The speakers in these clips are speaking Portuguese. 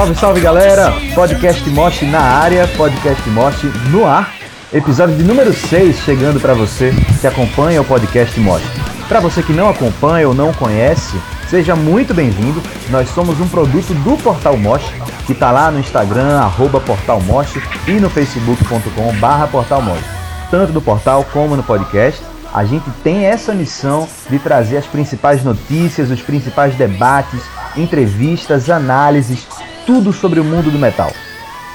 Salve, salve galera! Podcast Mosh na área, Podcast Mosh no ar. Episódio de número 6 chegando para você que acompanha o Podcast Mosh. Para você que não acompanha ou não conhece, seja muito bem-vindo. Nós somos um produto do Portal Mosh, que está lá no Instagram, arroba Portal e no facebook.com barra Portal. Tanto no portal como no podcast, a gente tem essa missão de trazer as principais notícias, os principais debates, entrevistas, análises, tudo sobre o mundo do metal.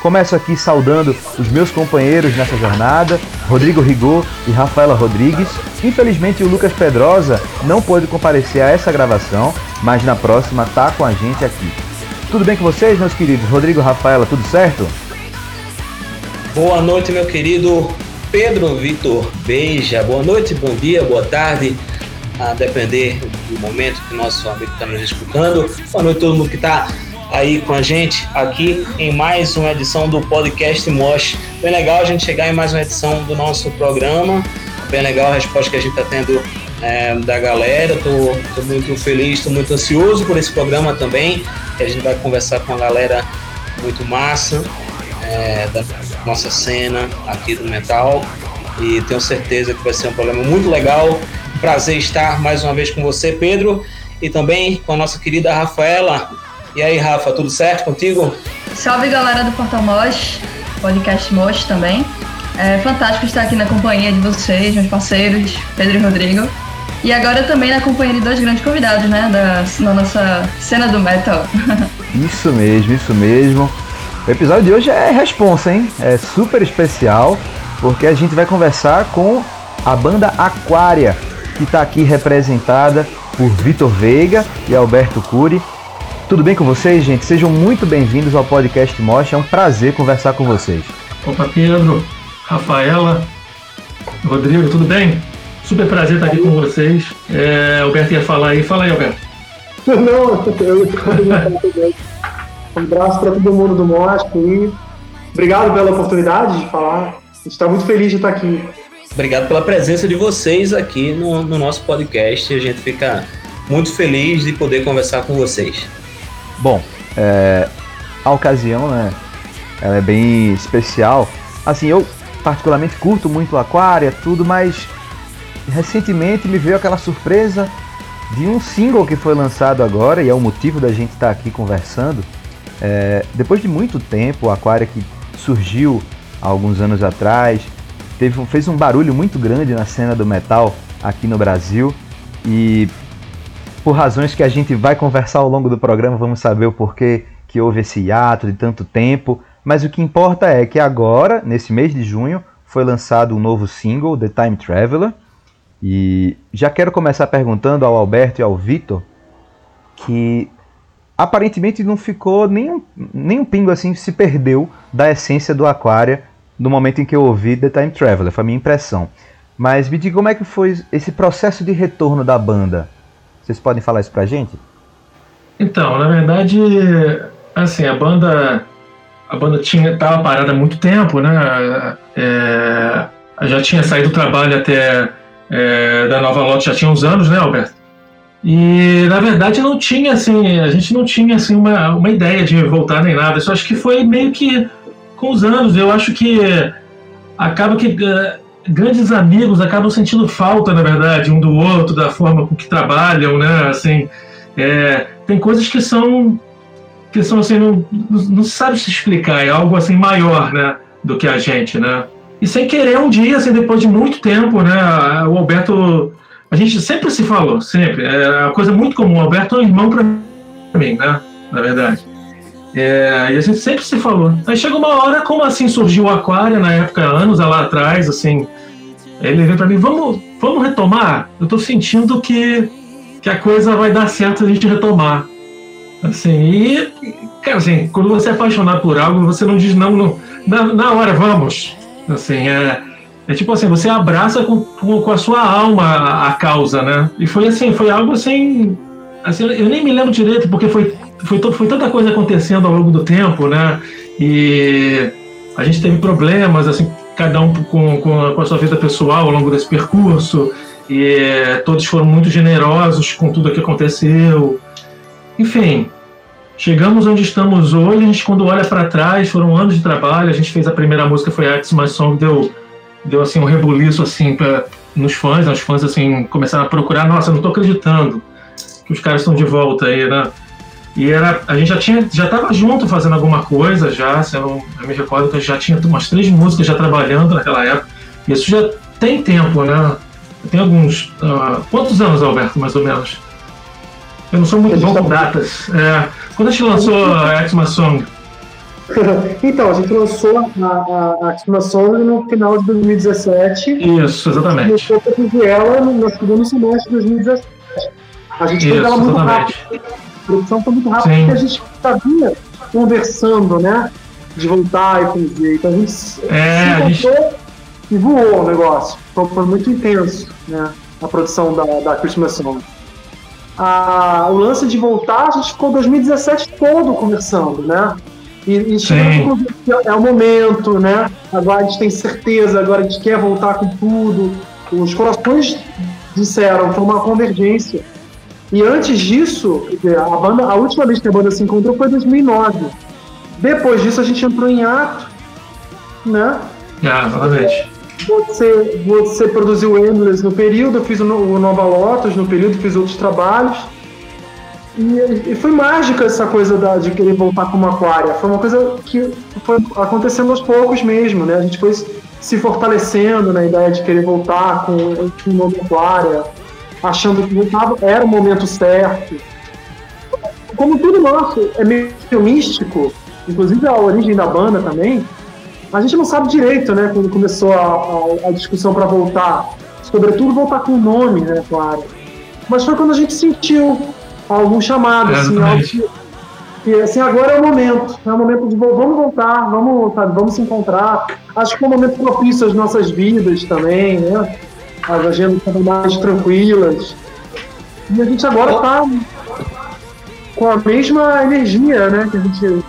Começo aqui saudando os meus companheiros nessa jornada, Rodrigo Rigor e Rafaela Rodrigues. Infelizmente o Lucas Pedrosa não pôde comparecer a essa gravação, mas na próxima tá com a gente aqui. Tudo bem com vocês, meus queridos? Rodrigo Rafaela, tudo certo? Boa noite, meu querido Pedro Vitor Beija. Boa noite, bom dia, boa tarde, a depender do momento que nosso amigo está nos escutando. Boa noite a todo mundo que está aí com a gente aqui em mais uma edição do podcast Mosh. Bem legal a gente chegar em mais uma edição do nosso programa. Bem legal a resposta que a gente está tendo é, da galera. Tô, tô muito feliz, tô muito ansioso por esse programa também. Que a gente vai conversar com a galera muito massa é, da nossa cena aqui do metal. E tenho certeza que vai ser um programa muito legal. Prazer estar mais uma vez com você, Pedro, e também com a nossa querida Rafaela. E aí, Rafa, tudo certo contigo? Salve galera do Portal Mosh, podcast Mosh também. É fantástico estar aqui na companhia de vocês, meus parceiros, Pedro e Rodrigo. E agora também na companhia de dois grandes convidados, né? Da, da nossa cena do metal. Isso mesmo, isso mesmo. O episódio de hoje é responsa, hein? É super especial, porque a gente vai conversar com a banda Aquária, que está aqui representada por Vitor Veiga e Alberto Cury. Tudo bem com vocês, gente? Sejam muito bem-vindos ao podcast Mosh. É um prazer conversar com vocês. Opa, Pedro, Rafaela, Rodrigo, tudo bem? Super prazer estar aqui com vocês. É, Alberto ia falar aí. Fala aí, Alberto. Não, eu Um abraço para todo mundo do Mosh e obrigado pela oportunidade de falar. A gente está muito feliz de estar aqui. Obrigado pela presença de vocês aqui no, no nosso podcast. A gente fica muito feliz de poder conversar com vocês. Bom, é, a ocasião, né? Ela é bem especial. Assim, eu particularmente curto muito Aquária, tudo, mas recentemente me veio aquela surpresa de um single que foi lançado agora e é o motivo da gente estar aqui conversando. É, depois de muito tempo, Aquária que surgiu há alguns anos atrás, teve, fez um barulho muito grande na cena do metal aqui no Brasil e por razões que a gente vai conversar ao longo do programa, vamos saber o porquê que houve esse hiato de tanto tempo. Mas o que importa é que agora, nesse mês de junho, foi lançado um novo single, The Time Traveler. E já quero começar perguntando ao Alberto e ao Vitor que aparentemente não ficou nem um, nem um pingo assim, se perdeu da essência do Aquaria no momento em que eu ouvi The Time Traveler, foi a minha impressão. Mas me diga como é que foi esse processo de retorno da banda? Vocês podem falar isso pra gente? Então, na verdade, assim, a banda a banda tinha tava parada há muito tempo, né? É, já tinha saído do trabalho até é, da Nova Lote já tinha uns anos, né, Alberto? E na verdade não tinha assim, a gente não tinha assim uma, uma ideia de voltar nem nada. Isso acho que foi meio que com os anos. Eu acho que acaba que uh, grandes amigos acabam sentindo falta, na verdade, um do outro, da forma com que trabalham, né? Assim, é, tem coisas que são que são assim não, não sabe se explicar, é algo assim maior, né, do que a gente, né? E sem querer um dia, assim, depois de muito tempo, né, o Alberto, a gente sempre se falou, sempre, é uma coisa muito comum. O Alberto é um irmão para mim, né, na verdade. É, e a gente sempre se falou. Aí chega uma hora, como assim surgiu o Aquário na época, anos lá atrás, assim, ele veio para mim, vamos, vamos retomar? Eu tô sentindo que, que a coisa vai dar certo a gente retomar. Assim, e, cara, assim, quando você é apaixonado por algo, você não diz não, não na, na hora, vamos. Assim, é, é tipo assim, você abraça com, com, com, a sua alma a, a, causa, né? E foi assim, foi algo assim, assim, eu nem me lembro direito, porque foi, foi, foi tanta coisa acontecendo ao longo do tempo, né? E a gente teve problemas, assim, cada um com, com, com a sua vida pessoal ao longo desse percurso. e todos foram muito generosos com tudo que aconteceu. Enfim, chegamos onde estamos hoje. A gente, quando olha para trás, foram anos de trabalho. A gente fez a primeira música, foi Acts My Song, deu, deu assim um rebuliço assim pra, nos fãs. Os fãs assim começaram a procurar. Nossa, não estou acreditando que os caras estão de volta aí, né? E era, a gente já tinha, já estava junto fazendo alguma coisa já. Se eu, eu me recordo que já tinha umas três músicas já trabalhando naquela época. Isso já tem tempo, né? Tem alguns. Uh, quantos anos, Alberto, mais ou menos? Eu não sou muito bom com datas. É, quando a gente lançou a Xma Song? então, a gente lançou a, a, a Xma Song no final de 2017. Isso, exatamente. E a produzir ela no, segundo semestre de 2017. A gente fez ela muito exatamente. rápido. A produção foi muito rápida porque a gente estava conversando, né? De voltar e fazer. Então a gente é, a gente... e voou o negócio. Foi, foi muito intenso, né? A produção da, da Christmas Song a, o lance de voltar, a gente ficou 2017 todo conversando, né? E, e chegando é o momento, né? Agora a gente tem certeza, agora a gente quer voltar com tudo. Os corações disseram, foi uma convergência. E antes disso, a, banda, a última vez que a banda se encontrou foi em 2009. Depois disso a gente entrou em ato, né? Ah, exatamente. Você, você produziu Endless no período, eu fiz o, Nova Lotus no período, fiz outros trabalhos. E, e foi mágica essa coisa da, de querer voltar como aquária. Foi uma coisa que foi acontecendo aos poucos mesmo, né? A gente foi se fortalecendo na ideia de querer voltar com, com o nome aquária, achando que voltava, era o momento certo. Como tudo nosso é meio místico, inclusive a origem da banda também, a gente não sabe direito, né, quando começou a, a, a discussão para voltar. Sobretudo voltar com o nome, né, claro. Mas foi quando a gente sentiu algum chamado, é, assim, algo que, que, assim, agora é o momento. É o momento de vamos voltar, vamos, sabe, vamos se encontrar. Acho que é um momento propício às nossas vidas também, né? As agendas estão mais tranquilas. E a gente agora está com a mesma energia, né, que a gente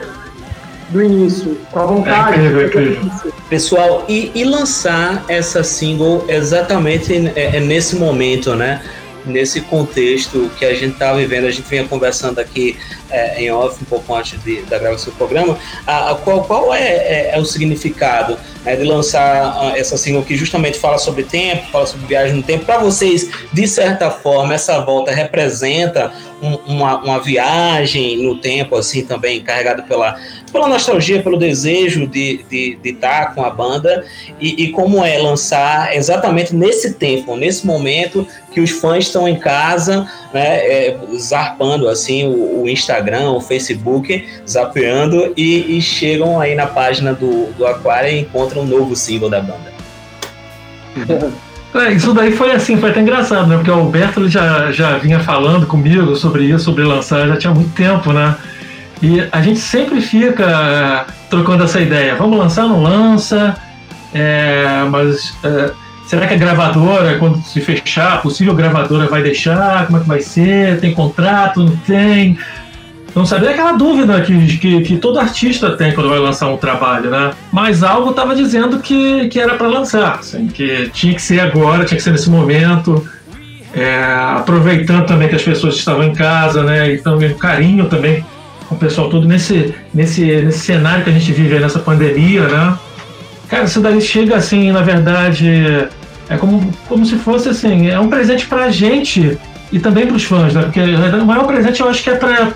do início, com a vontade. É incrível, incrível. Pessoal, e, e, lançar essa single exatamente é, é nesse momento, né? Nesse contexto que a gente está vivendo, a gente vinha conversando aqui é, em off um pouco antes de, da gravação do programa, a, a qual, qual é, é, é, o significado né, de lançar essa single que justamente fala sobre tempo, fala sobre viagem no tempo, para vocês, de certa forma, essa volta representa um, uma, uma viagem no tempo, assim, também carregada pela, pela nostalgia, pelo desejo de estar de, de tá com a banda? E, e, como é lançar exatamente nesse tempo, nesse momento que os fãs estão em casa, né, é, zarpando assim o, o, Instagram, o Facebook, zapeando e, e, chegam aí na página do, do Aquário e encontram um novo single da banda. É, isso daí foi assim, foi até engraçado, né? Porque o Alberto já, já vinha falando comigo sobre isso, sobre lançar, já tinha muito tempo, né? E a gente sempre fica é, trocando essa ideia. Vamos lançar, não lança? É, mas é, será que a gravadora, quando se fechar, a possível gravadora vai deixar? Como é que vai ser? Tem contrato? Não tem? Não sabia aquela dúvida que, que, que, todo artista tem quando vai lançar um trabalho, né? Mas algo estava dizendo que, que era para lançar, assim, que tinha que ser agora, tinha que ser nesse momento. É, aproveitando também que as pessoas estavam em casa, né? E também carinho também com o pessoal todo nesse, nesse, nesse cenário que a gente vive nessa pandemia, né? Cara, isso daí chega assim, na verdade, é como, como se fosse assim, é um presente pra gente e também pros fãs, né? Porque o maior presente eu acho que é pra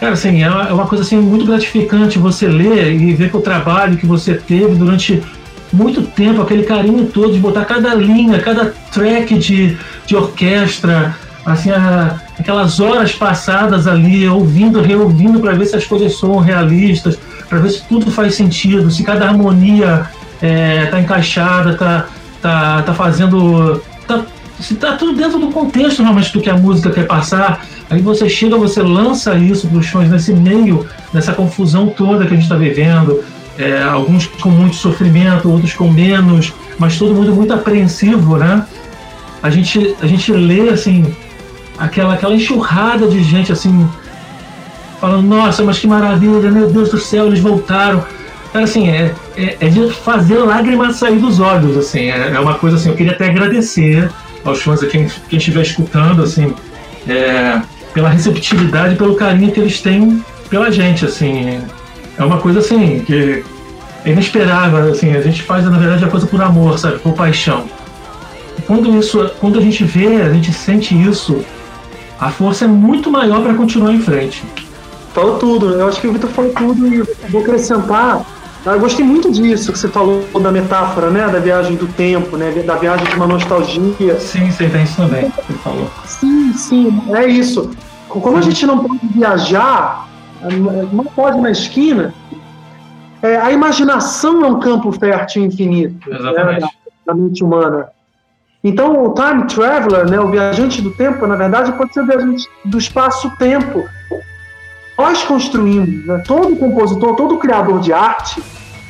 Cara, assim, é uma, é uma coisa assim, muito gratificante você ler e ver que o trabalho que você teve durante muito tempo, aquele carinho todo de botar cada linha, cada track de, de orquestra, assim, a, aquelas horas passadas ali, ouvindo, reouvindo para ver se as coisas são realistas, para ver se tudo faz sentido, se cada harmonia é, tá encaixada, tá, tá, tá fazendo. Tá, se tá tudo dentro do contexto realmente do que a música quer passar. Aí você chega, você lança isso para os fãs nesse meio, nessa confusão toda que a gente está vivendo. É, alguns com muito sofrimento, outros com menos, mas todo mundo muito apreensivo, né? A gente, a gente lê assim aquela, aquela enxurrada de gente assim falando, nossa, mas que maravilha, meu Deus do céu, eles voltaram. Cara, assim, é, é, é de fazer lágrimas sair dos olhos, assim, é, é uma coisa assim, eu queria até agradecer aos fãs, a quem, quem estiver escutando, assim, é, pela receptividade, pelo carinho que eles têm pela gente, assim. É uma coisa assim que é inesperável, assim, a gente faz na verdade a coisa por amor, sabe, por paixão. E quando isso, quando a gente vê, a gente sente isso, a força é muito maior para continuar em frente. Falou tudo, eu acho que o Vitor falou tudo e vou acrescentar. Eu gostei muito disso que você falou da metáfora, né? Da viagem do tempo, né? Da viagem de uma nostalgia. Sim, você tem isso também, você falou. Sim, sim, é isso. Como a gente não pode viajar, não pode na esquina, é, a imaginação é um campo fértil infinito né, da, da, mente humana. Então, o time traveler, né, o viajante do tempo, na verdade, pode ser o viajante do espaço-tempo. Nós construímos, né, todo compositor, todo criador de arte,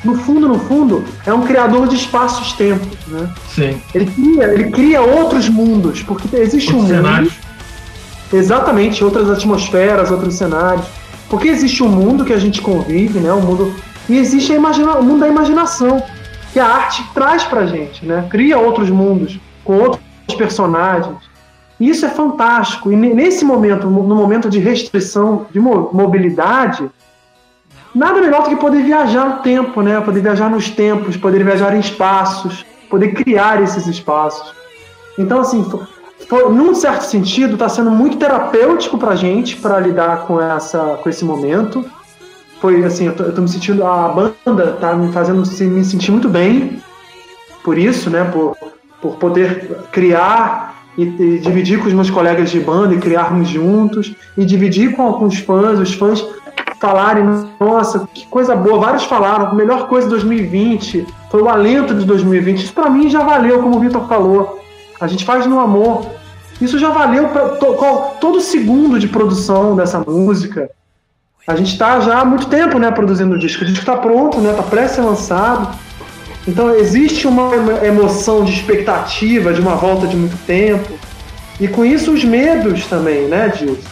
no fundo, no fundo, é um criador de espaços-tempos. Né? Sim. Ele cria, ele cria outros mundos, porque existe um mundo. Exatamente, outras atmosferas, outros cenários. Porque existe um mundo que a gente convive, né? Um mundo e existe imagina... o mundo da imaginação, que a arte traz pra gente, né? Cria outros mundos, com outros personagens. E isso é fantástico. E nesse momento, no momento de restrição de mobilidade, nada melhor do que poder viajar no tempo, né? Poder viajar nos tempos, poder viajar em espaços, poder criar esses espaços. Então, assim, foi, num certo sentido, está sendo muito terapêutico para gente para lidar com essa, com esse momento foi assim, eu tô, eu tô, me sentindo, a banda tá me fazendo me sentir muito bem por isso, né, por, por poder criar e, e, dividir com os meus colegas de banda e criarmos juntos e dividir com alguns fãs, os fãs falarem, nossa, que coisa boa, vários falaram, melhor coisa de 2020 foi o alento de 2020. Isso para mim já valeu, como o Vitor falou. A gente faz no amor. Isso já valeu para to, todo segundo de produção dessa música a gente está já há muito tempo né, produzindo o disco. O disco está pronto, né, tá ser lançado. Então existe uma emoção de expectativa de uma volta de muito tempo. E com isso os medos também, né, Dilson?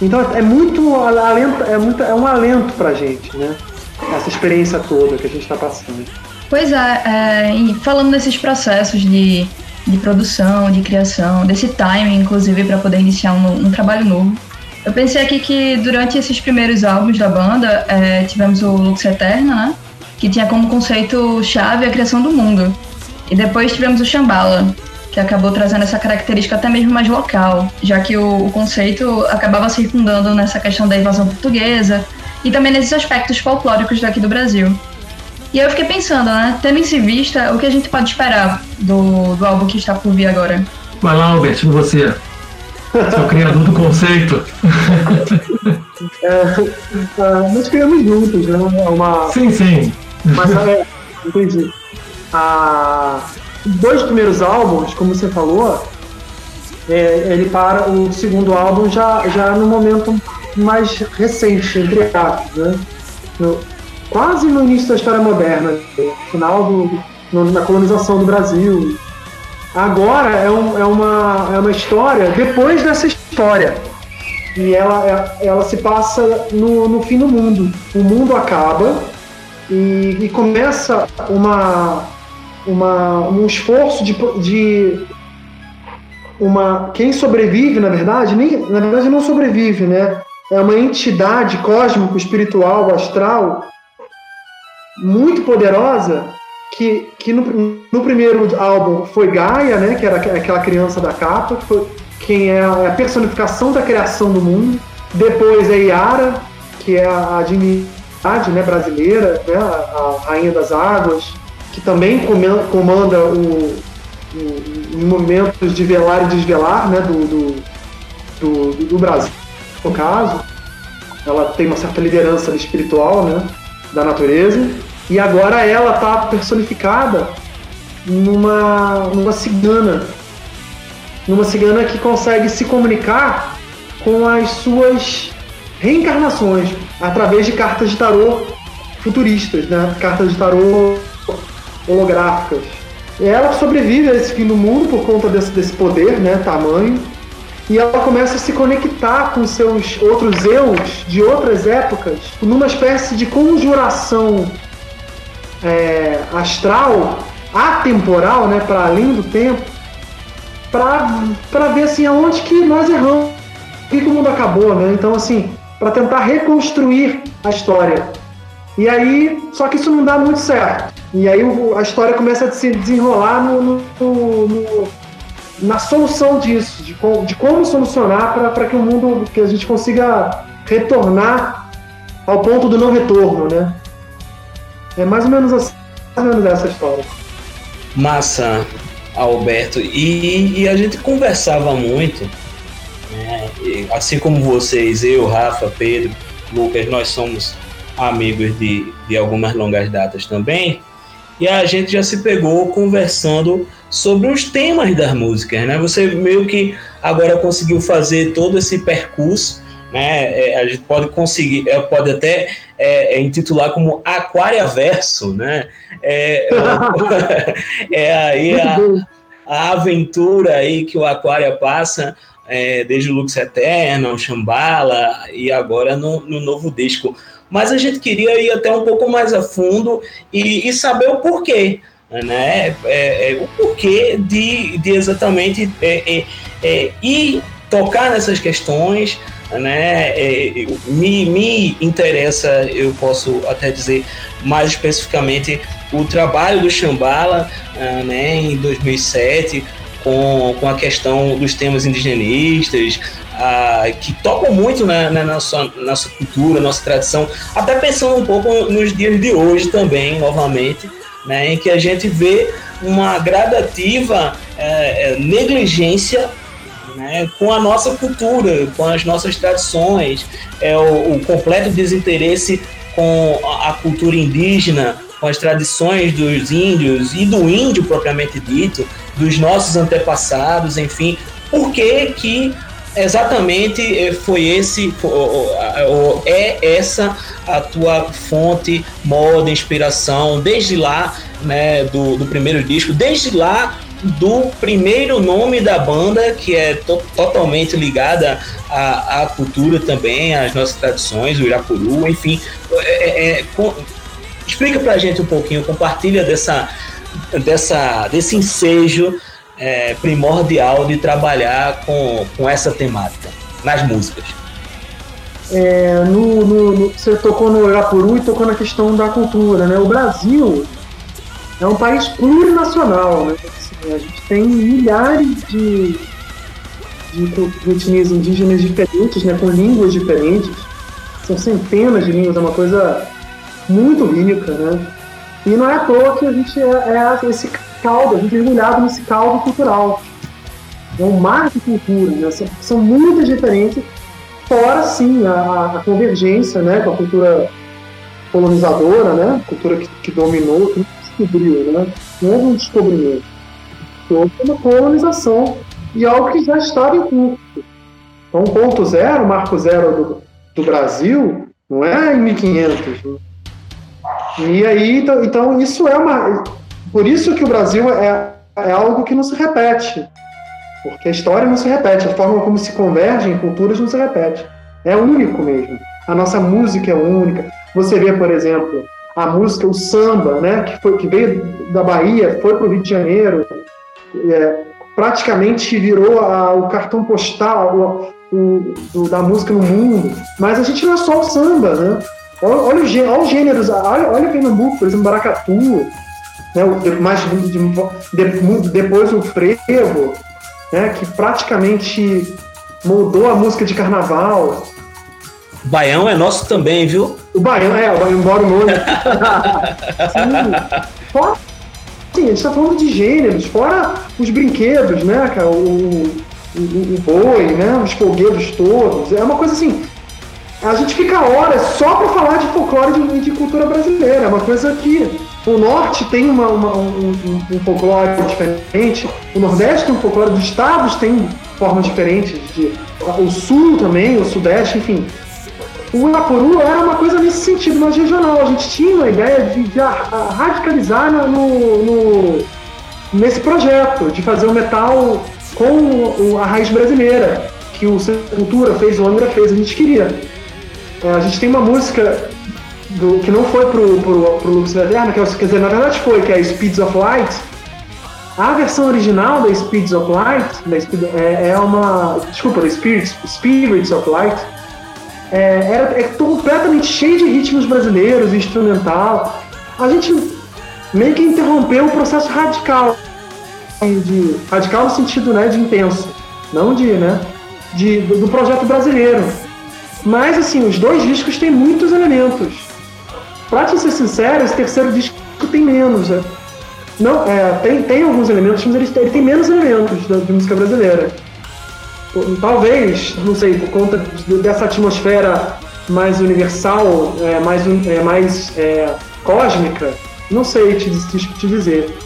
Então é muito alento, é, muito, é um alento pra gente, né? Essa experiência toda que a gente está passando. Pois é, é, e falando desses processos de, de produção, de criação, desse timing, inclusive, para poder iniciar um, um trabalho novo. Eu pensei aqui que durante esses primeiros álbuns da banda, é, tivemos o Lux Eterna, né? Que tinha como conceito chave a criação do mundo. E depois tivemos o Shambhala, que acabou trazendo essa característica até mesmo mais local, já que o, o conceito acabava circundando nessa questão da invasão portuguesa e também nesses aspectos folclóricos daqui do Brasil. E eu fiquei pensando, né? Tendo em vista, o que a gente pode esperar do, do álbum que está por vir agora? Vai lá, Albert, você. Você o criador do conceito. É, é, nós criamos juntos, né? É uma... Sim, sim. Mas é, entendi. Ah, os dois primeiros álbuns, como você falou, é, ele para o segundo álbum já, já no momento mais recente, entre aspas, né? No, quase no início da história moderna, final do, no, colonização do Brasil, Agora é, um, é, uma, é uma história depois dessa história. E ela, é, ela se passa no, no fim do mundo. O mundo acaba e, e começa uma, uma, um esforço de, de uma quem sobrevive na verdade nem na verdade não sobrevive né é uma entidade cósmico espiritual astral muito poderosa que, que no, no, primeiro álbum foi Gaia, né, que era aquela criança da capa, que foi quem é a personificação da criação do mundo. Depois é Yara, que é a divindade né, brasileira, né, a, rainha das águas, que também comanda o, o, momentos de velar e desvelar né, do, do, do, do Brasil, no caso. Ela tem uma certa liderança espiritual né, da natureza. E agora ela está personificada numa, numa cigana. Numa cigana que consegue se comunicar com as suas reencarnações através de cartas de tarô futuristas, né? cartas de tarô holográficas. E ela sobrevive a esse fim do mundo por conta desse, desse poder, né, tamanho, e ela começa a se conectar com seus outros eus de outras épocas, numa espécie de conjuração é, astral, atemporal, né, para além do tempo, para ver assim aonde que nós erramos, por que, que o mundo acabou, né? Então assim, para tentar reconstruir a história. E aí, só que isso não dá muito certo. E aí a história começa a se desenrolar no, no, no, na solução disso, de, de como solucionar para que o mundo, que a gente consiga retornar ao ponto do não retorno, né? É mais ou menos assim, mais ou menos essa história. Massa, Alberto. E, e a gente conversava muito? Assim como vocês, eu, Rafa, Pedro, Lucas, nós somos amigos de, de algumas longas datas também. E a gente já se pegou conversando sobre os temas das músicas, né? Você meio que agora conseguiu fazer todo esse percurso, né? É, a gente pode conseguir, pode até é, é, intitular como Aquariaverso, né? É, é aí a, a, aventura aí que o Aquária passa é, desde o Lux Eterno, Shambhala e agora no, no novo disco. Mas a gente queria ir até um pouco mais a fundo e, e saber o porquê né? É, é, o porquê de, de exatamente é, é, é ir tocar nessas questões, né? É, me, me interessa, eu posso até dizer mais especificamente, o trabalho do Shambhala, né? Em 2007 com, com a questão dos temas indigenistas, que tocam muito na, na, nossa, nossa cultura, nossa tradição, até pensando um pouco nos dias de hoje também, novamente, né, em que a gente vê uma gradativa é, é, negligência né, com a nossa cultura, com as nossas tradições, é o, o completo desinteresse com a, a cultura indígena, com as tradições dos índios e do índio propriamente dito, dos nossos antepassados, enfim, por que que exatamente eh, foi esse é essa a tua fonte moda inspiração desde lá né do, do primeiro disco desde lá do primeiro nome da banda que é to totalmente ligada à, à, cultura também às nossas tradições o Irapuru enfim é, é, com, explica pra gente um pouquinho compartilha dessa dessa desse ensejo é, primordial de trabalhar com, com essa temática nas músicas? É, no, no, no, você tocou no Irapuru e tocou na questão da cultura, né? O Brasil é um país plurinacional, né? Assim, a gente tem milhares de, de etnias indígenas diferentes, né? Com línguas diferentes. São centenas de línguas, é uma coisa muito rica, né? E não é à toa que a gente é, é esse caldo, a gente é mergulhado nesse caldo cultural. É um mar de cultura, né? são, são muitas diferenças, fora sim a, a, convergência né, com a cultura colonizadora, né? cultura que, que dominou, que descobriu, né? não é um descobrimento, houve uma colonização e algo que já estava em curso. Então, ponto zero, marco zero do, do Brasil, não é em 1500. E aí, então, então, isso é uma. Por isso que o Brasil é, é algo que não se repete. Porque a história não se repete, a forma como se convergem culturas não se repete. É único mesmo. A nossa música é única. Você vê, por exemplo, a música, o samba, né, que, foi, que veio da Bahia, foi para o Rio de Janeiro, é, praticamente virou a, o cartão postal o, o, da música no mundo. Mas a gente não é só o samba, né? Olha, olha, olha os gêneros, olha, olha Pernambuco, por exemplo, Baracatu, né, de, depois o frevo, né, que praticamente moldou a música de carnaval. O Baião é nosso também, viu? O Baião, é, o Baião embora o nome. sim, fora, a gente está falando de gêneros, fora os brinquedos, né, cara, o, o, o, o boi, né, os folguedos todos. É uma coisa assim, a gente fica horas só para falar de folclore e de, de, cultura brasileira. É uma coisa que o norte tem uma, uma, um, um, folclore diferente, o nordeste tem um folclore, os estados têm formas diferentes, de, o sul também, o sudeste, enfim. O Irapuru era uma coisa nesse sentido, mais regional. A gente tinha uma ideia de, de a, a radicalizar no, no, nesse projeto, de fazer o metal com a raiz brasileira, que o Sepultura fez, o Angra fez, a gente queria. É, a gente tem uma música do, que não foi pro, pro, pro Lux Eterna, que é, quer dizer, na verdade foi, que é Speeds of Light, A versão original da Spirits of Light da, é, é, uma. Desculpa, da Spirits, Spirits of Light é, era, é completamente cheio de ritmos brasileiros, instrumental. A gente meio que interrompeu o processo radical. De, radical no sentido né, de intenso, não de, né, de, do, do projeto brasileiro. Mas assim, os dois discos têm muitos elementos. Pra te ser sincero, esse terceiro disco tem menos. Né? Não, é, tem, tem alguns elementos, mas ele, ele tem menos elementos da, de música brasileira. Talvez, não sei, por conta dessa atmosfera mais universal, é, mais, é, mais é, cósmica, não sei te, te, te, dizer.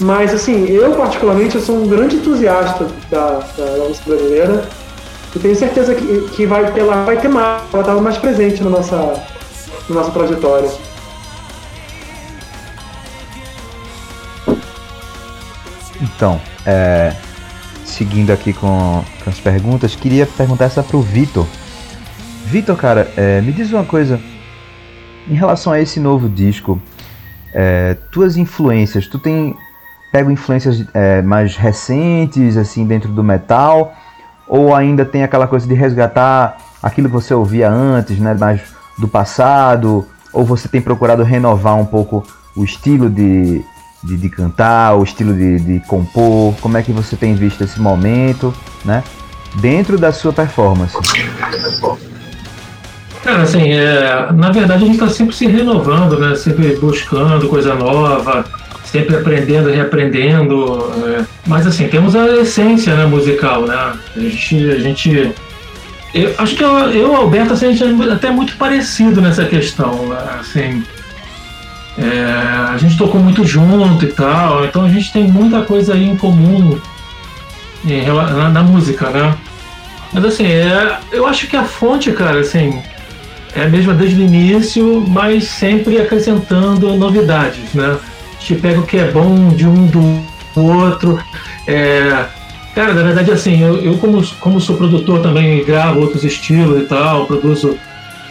Mas, assim, eu particularmente eu sou um grande entusiasta da, da, da música brasileira. E tenho certeza que, que vai, ter, ela vai ter mais, ela estava mais presente na nossa, na nossa trajetória. Então, é, seguindo aqui com, com, as perguntas, queria perguntar essa pro Vitor. Vitor, cara, é, me diz uma coisa. Em relação a esse novo disco, é, tuas influências, tu tem pego influências é, mais recentes, assim, dentro do metal? Ou ainda tem aquela coisa de resgatar aquilo que você ouvia antes, né, mais do passado? Ou você tem procurado renovar um pouco o estilo de, de, de cantar, o estilo de, de, compor, como é que você tem visto esse momento, né? Dentro da sua performance. Cara, assim, é, na verdade a gente está sempre se renovando, né? Sempre buscando coisa nova, sempre aprendendo, reaprendendo. É, mas assim, temos a essência né, musical, né? A gente. A gente eu, acho que eu, eu Alberto, assim, a gente é até muito parecido nessa questão. Né? Assim, é, a gente tocou muito junto e tal, então a gente tem muita coisa aí em comum em, na, na, música, né? Mas assim, é, eu acho que a fonte, cara, assim, é a mesma desde o início, mas sempre acrescentando novidades, né? Gente pega o que é bom de um do outro. É, cara, na verdade, assim, eu, eu como, como sou produtor também gravo outros estilos e tal, produzo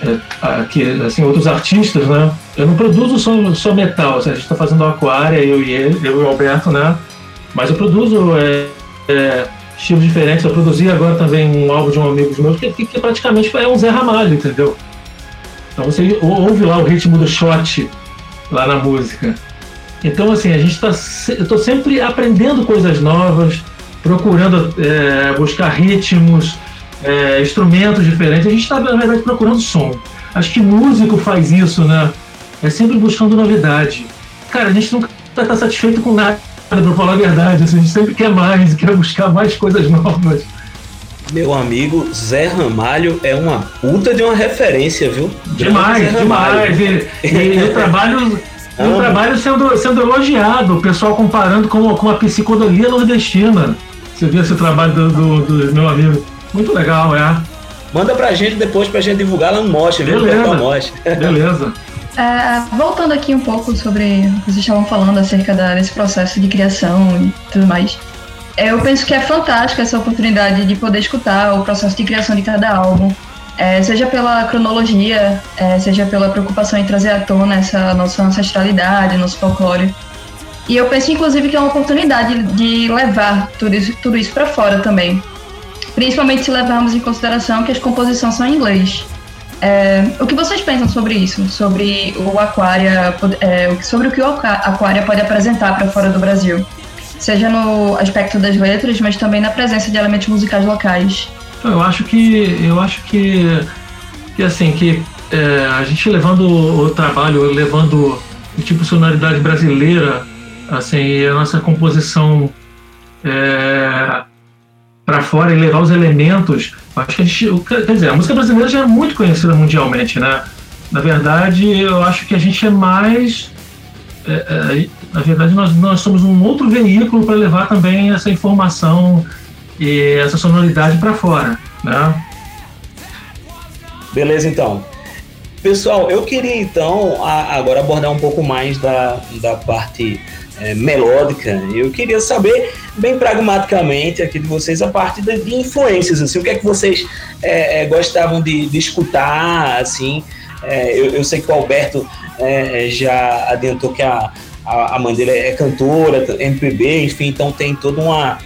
é, aqui, assim, outros artistas, né? Eu não produzo só, só metal, assim, a gente está fazendo aquária, eu e ele, eu e o Alberto, né? Mas eu produzo é, é, estilos diferentes. Eu produzi agora também um álbum de um amigo meu que, que, que praticamente é um Zé Ramalho, entendeu? Então você ouve lá o ritmo do shot lá na música. Então, assim, a gente está. Eu estou sempre aprendendo coisas novas, procurando é, buscar ritmos, é, instrumentos diferentes. A gente está, na verdade, procurando som. Acho que músico faz isso, né? É sempre buscando novidade. Cara, a gente nunca está satisfeito com nada, para falar a verdade. Assim, a gente sempre quer mais, quer buscar mais coisas novas. Meu amigo Zé Ramalho é uma puta de uma referência, viu? Demais, demais. E, e trabalho, o trabalho sendo, sendo elogiado, o pessoal comparando com, com a psicodelia nordestina. Você viu esse trabalho do, do, do meu amigo? Muito legal, é. Manda pra gente depois pra gente divulgar lá no Moche, viu? Beleza. Beleza. É, voltando aqui um pouco sobre o que vocês estavam falando acerca da, desse processo de criação e tudo mais. Eu penso que é fantástica essa oportunidade de poder escutar o processo de criação de cada álbum, é, seja pela cronologia, é, seja pela preocupação em trazer à tona essa nossa ancestralidade, nosso folclore. E eu penso, inclusive, que é uma oportunidade de levar tudo isso, tudo isso para fora também principalmente se levarmos em consideração que as composições são em inglês. É, o que vocês pensam sobre isso? Sobre o Aquária, é, sobre o que o Aquária pode apresentar para fora do Brasil? Seja no aspecto das letras, mas também na presença de elementos musicais locais. Eu acho que eu acho que, que assim que é, a gente levando o trabalho, levando o tipo de sonoridade brasileira, assim, a nossa composição é, para fora e levar os elementos. Acho que a gente, quer dizer, a música brasileira já é muito conhecida mundialmente, né? Na verdade, eu acho que a gente é mais. É, é, na verdade, nós, nós somos um outro veículo para levar também essa informação e essa sonoridade para fora, né? Beleza, então. Pessoal, eu queria então agora abordar um pouco mais da, da parte é, melódica. Eu queria saber, bem pragmaticamente, aqui de vocês, a parte de, de influências, assim, o que é que vocês é, é, gostavam de, de, escutar, assim. É, eu, eu, sei que o Alberto é, já adiantou que a, a, a mãe dele é cantora, MPB, enfim, então tem toda uma,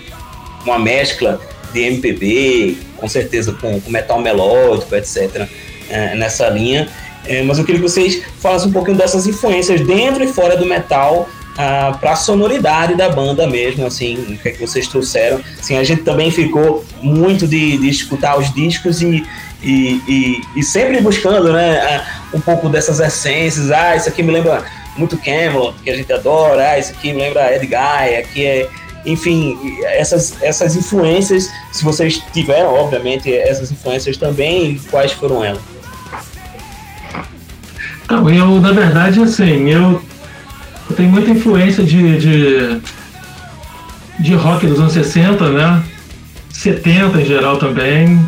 uma mescla de MPB, com certeza com, com metal melódico, etc., é, nessa linha. É, mas eu queria que vocês falassem um pouquinho dessas influências dentro e fora do metal ah, para a sonoridade da banda mesmo, assim, o que, é que vocês trouxeram. Assim, a gente também ficou muito de, de escutar os discos e, e, e, e, sempre buscando né, um pouco dessas essências. Ah, isso aqui me lembra muito Camelot, que a gente adora. Ah, isso aqui me lembra Ed Guy, aqui é enfim, essas, essas influências, se vocês tiveram, obviamente, essas influências também, quais foram elas? Não, eu, na verdade, assim, eu, eu tenho muita influência de, de, de rock dos anos 60, né? 70 em geral também,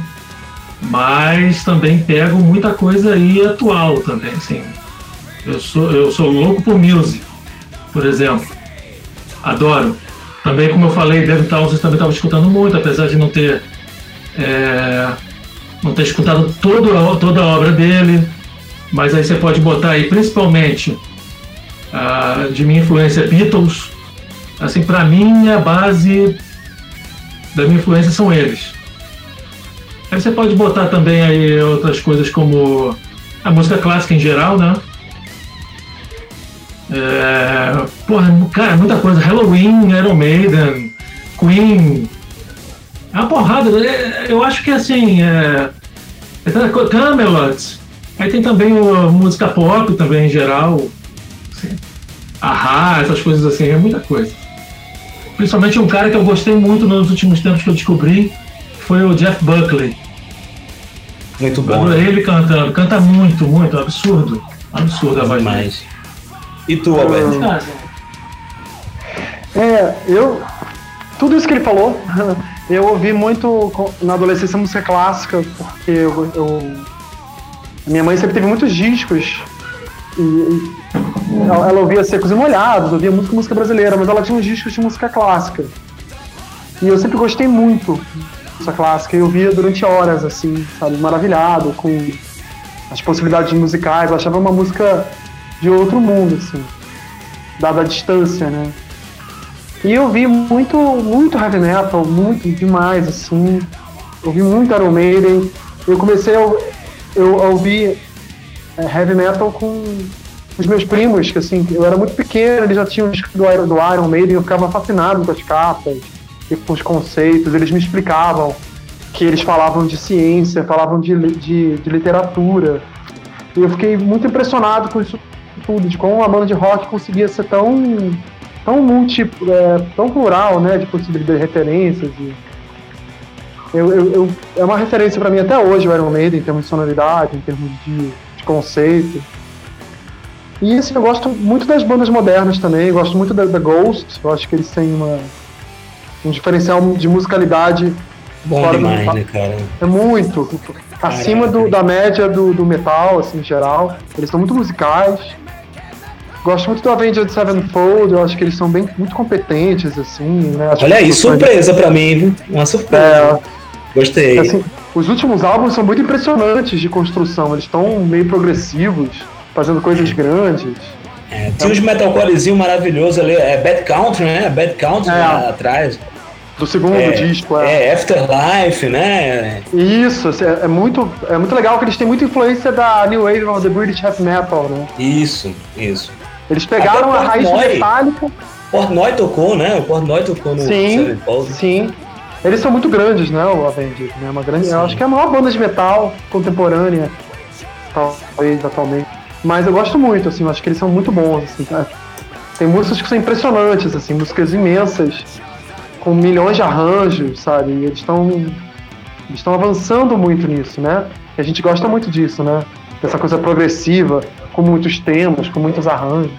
mas também pego muita coisa aí atual também, assim. Eu sou, eu sou louco por music, por exemplo. Adoro. Também, como eu falei, Devin Townsend também estava escutando muito, apesar de não ter é, não ter escutado todo, toda a obra dele. Mas aí você pode botar aí, principalmente, uh, de minha influência Beatles. Assim, para mim, a base da minha influência são eles. Aí você pode botar também aí outras coisas como a música clássica em geral, né? É, porra, cara, muita coisa. Halloween, Iron Maiden, Queen. É uma porrada. É, eu acho que assim. É, é Camelot. Aí tem também a música pop também em geral. Assim, Ahá, essas coisas assim, é muita coisa. Principalmente um cara que eu gostei muito nos últimos tempos que eu descobri foi o Jeff Buckley. Muito bom. Né? Ele cantando, canta muito, muito, absurdo. Absurdo a voz mais. E tu, Alberto? É, eu. Tudo isso que ele falou, eu ouvi muito na adolescência música clássica, porque eu, eu minha mãe sempre teve muitos discos. E, e ela, ela, ouvia secos e molhados, ouvia música, música brasileira, mas ela tinha uns discos de música clássica. E eu sempre gostei muito dessa clássica. Eu via durante horas, assim, sabe, maravilhado com as possibilidades musicais. Eu achava uma música de outro mundo, assim, dada a distância, né? E eu vi muito, muito heavy metal, muito demais, assim. Eu vi muito Iron Maiden. Eu comecei a, eu, a ouvir é, heavy metal com os meus primos, que assim, eu era muito pequeno, eles já tinham do Iron, do Iron Maiden, eu ficava fascinado com as capas e com os conceitos, eles me explicavam que eles falavam de ciência, falavam de, de, de literatura. E eu fiquei muito impressionado com isso tudo, de como uma banda de rock conseguia ser tão tão multi, é, tão plural, né, de possibilidades de referências. E eu, eu, eu, é uma referência para mim até hoje o Iron Maiden em termos de sonoridade, em termos de, de conceito. E assim, eu gosto muito das bandas modernas também, eu gosto muito da, da Ghost, eu acho que eles têm uma, um diferencial de musicalidade. Bom demais, do, né, cara? É muito. Acima do, da média do, do metal, assim, em geral. Eles são muito musicais. Gosto muito do Avenged Sevenfold, eu acho que eles são bem muito competentes, assim, né? Acho Olha aí, surpresa de... pra mim, viu? Uma surpresa. É, Gostei. Assim, os últimos álbuns são muito impressionantes de construção, eles estão meio progressivos, fazendo coisas grandes. É, tinha uns metalcorezinho maravilhoso ali, é Bad Country, né? Bad Country é. lá atrás. Do segundo é, disco, é. É, Afterlife, né? Isso, assim, é, é, muito, é muito legal que eles têm muita influência da New Wave of the British Heavy Metal, né? Isso, isso. Eles pegaram a raiz metálica. Portnoy tocou, né? O Portnoy tocou no Sim, sim. Eles são muito grandes, né, o Avenged, né? Uma grande, eu acho que é a maior banda de metal contemporânea, talvez atualmente. Mas eu gosto muito, assim, eu acho que eles são muito bons, assim, tá? Tem músicas que são impressionantes, assim, músicas imensas, com milhões de arranjos, sabe? E eles estão eles estão avançando muito nisso, né? E a gente gosta muito disso, né? Dessa coisa progressiva, com muitos temas, com muitos arranjos.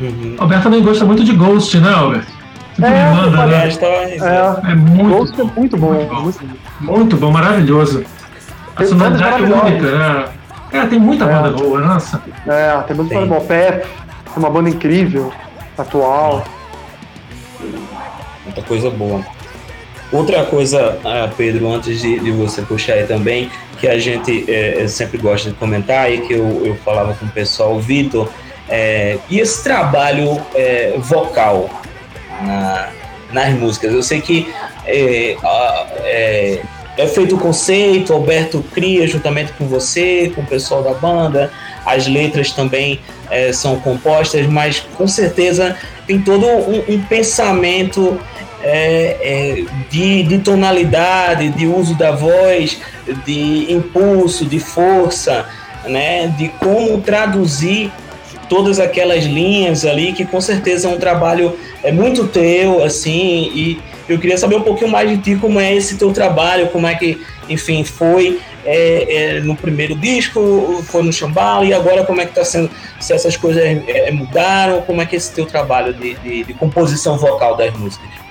Uhum. Alberto também gosta muito de Ghost, né, Alberto? é, manda, né? é, é muito, Ghost é muito bom. Muito bom, muito, bom maravilhoso. A sonoridade é única, né? É, tem muita é. banda boa, nossa. É, tem muita banda boa. Pé, é uma banda incrível, atual. Muita coisa boa. Outra coisa, ah, Pedro, antes de, de, você puxar aí também, que a gente é, sempre gosta de comentar e que eu, eu falava com o pessoal, o Vitor, É, e esse trabalho é, vocal na, nas músicas? Eu sei que é, é, é feito o conceito, Alberto cria juntamente com você, com o pessoal da banda, as letras também é, são compostas, mas com certeza tem todo um, um pensamento é, é, de, de, tonalidade, de uso da voz, de impulso, de força, né, de como traduzir todas aquelas linhas ali, que com certeza é um trabalho é muito teu, assim, e eu queria saber um pouquinho mais de ti, como é esse teu trabalho, como é que, enfim, foi é, é, no primeiro disco, foi no Chambala, e agora como é que está sendo, se essas coisas é, mudaram, como é que é esse teu trabalho de, de, de composição vocal das músicas?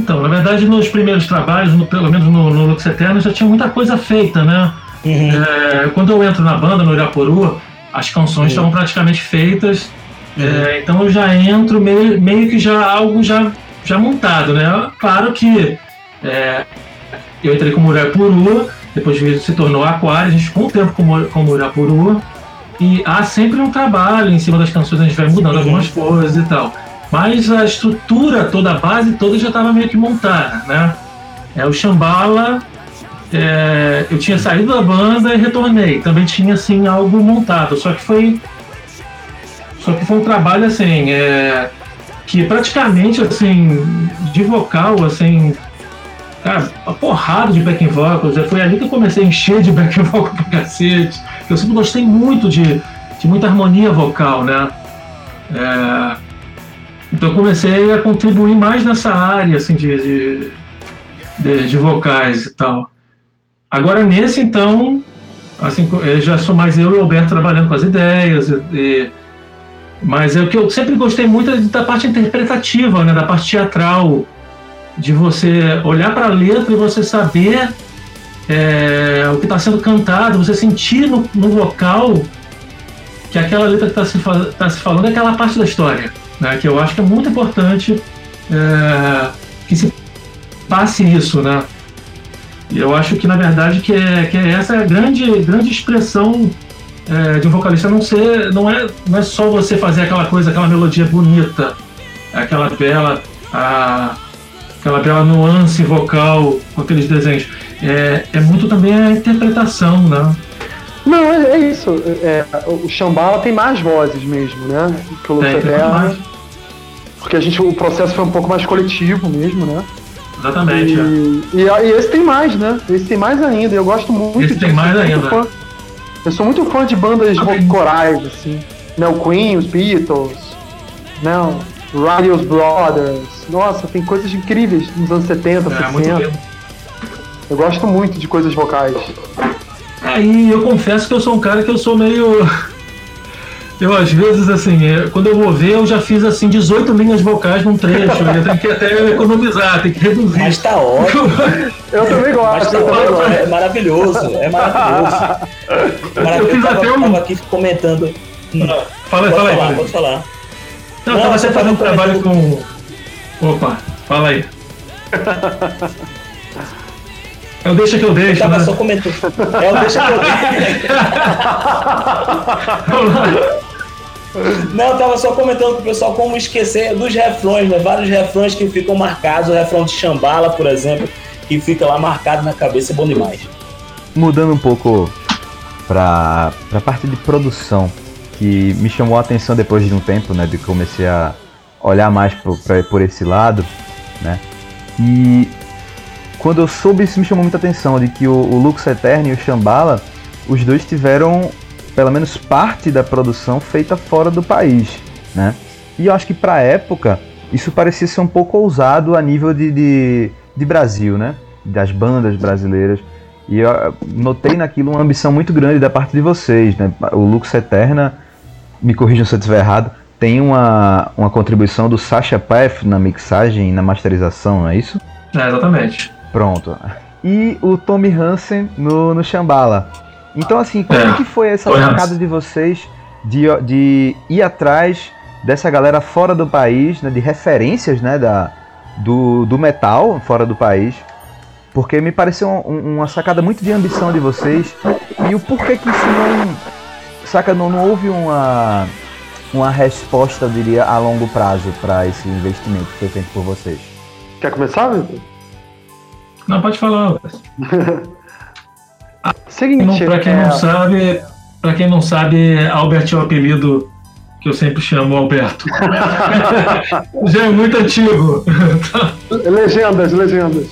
Então, na verdade, nos primeiros trabalhos, no, pelo menos no, no Lux Eterno, já tinha muita coisa feita, né? Uhum. É, quando eu entro na banda, no Irapuru, as canções uhum. estavam praticamente feitas, uhum. é, então eu já entro meio, meio que já algo já, já montado, né? Claro que é, eu entrei como Irapuru, depois se tornou Aquário, a gente ficou um tempo como, como Irapuru, e há sempre um trabalho em cima das canções, a gente vai mudando algumas coisas e tal. Mas a estrutura toda, a base toda já estava meio que montada, né? É, o Shambhala, é, eu tinha saído da banda e retornei. Também tinha, assim, algo montado. Só que foi... Só que foi um trabalho, assim, é, que praticamente, assim, de vocal, assim... Cara, uma porrada de backing vocals. Foi ali que eu comecei a encher de backing vocal pra cacete. Eu sempre gostei muito de, de muita harmonia vocal, né? É, então comecei a contribuir mais nessa área assim, de, de, de, vocais e tal. Agora nesse então, assim, já sou mais eu e o Alberto trabalhando com as ideias, e, mas é o que eu sempre gostei muito é da parte interpretativa, né, da parte teatral, de você olhar para a letra e você saber é, o que está sendo cantado, você sentir no, no vocal que aquela letra que está se, tá se falando é aquela parte da história né, que eu acho que é muito importante é, que se passe isso, né? E eu acho que na verdade que é, que é essa a grande, grande expressão é, de um vocalista não ser, não é, não é só você fazer aquela coisa, aquela melodia bonita, aquela bela, a, aquela bela nuance vocal com aqueles desenhos. É, é muito também a interpretação, né? Não, é, é isso. É, o Shambhala tem mais vozes mesmo, né? Que o Lucifer. Porque a gente, o processo foi um pouco mais coletivo mesmo, né? Exatamente. E, é. e, e, esse tem mais, né? Esse tem mais ainda. Eu gosto muito. Esse tem mais ainda. Fã, eu sou muito fã de bandas rock corais, assim. Né? O Queen, os Beatles, né? O Radios Brothers. Nossa, tem coisas incríveis nos anos 70, é, 60. Eu gosto muito de coisas vocais. É, e eu confesso que eu sou um cara que eu sou meio eu, às vezes, assim, é, quando eu vou ver, eu já fiz, assim, 18 linhas vocais num trecho. eu tenho que até economizar, tem que reduzir. Mas tá ótimo. eu também gosto. Tá eu também gosto. É maravilhoso, é maravilhoso. maravilhoso. Eu fiz tava, até um... tava aqui comentando. Não, fala, pode fala falar, aí. Pode falar. Não, Não tava até fazendo um trabalho com... Opa, fala aí. Eu deixo que eu deixo. Eu tava né? só comentando. É o deixa que eu deixo. Não, eu tava só comentando com o pessoal como esquecer dos refrões, né? Vários refrões que ficam marcados, o refrão de Chambala, por exemplo, que fica lá marcado na cabeça, é bom demais. Mudando um pouco pra, pra parte de produção, que me chamou a atenção depois de um tempo, né? De que comecei a olhar mais por, pra, por esse lado, né? E quando eu soube, isso me chamou muita atenção, de que o, o Lux Eterno e o Shambhala, os dois tiveram pelo menos parte da produção feita fora do país, né? E eu acho que para a época isso parecia ser um pouco ousado a nível de, de, de, Brasil, né? Das bandas brasileiras. E eu notei naquilo uma ambição muito grande da parte de vocês, né? O Lux Eterna, me corrijam se eu estiver errado, tem uma, uma contribuição do Sasha Path na mixagem e na masterização, não é isso? É, exatamente. Pronto. E o Tommy Hansen no, no Shambhala. Então, assim, como é, que foi essa sacada de vocês de, de ir atrás dessa galera fora do país, né, de referências né, da, do, do metal fora do país? Porque me pareceu um, uma sacada muito de ambição de vocês e o porquê que isso não, saca, não, não houve uma, uma resposta, eu diria, a longo prazo para esse investimento que foi feito por vocês. Quer começar, Vitor? Não, pode falar, Lucas. Seguinte, Para quem é, não sabe, para quem não sabe, Albert é o apelido que eu sempre chamo Alberto. Já é muito antigo. legendas, legendas.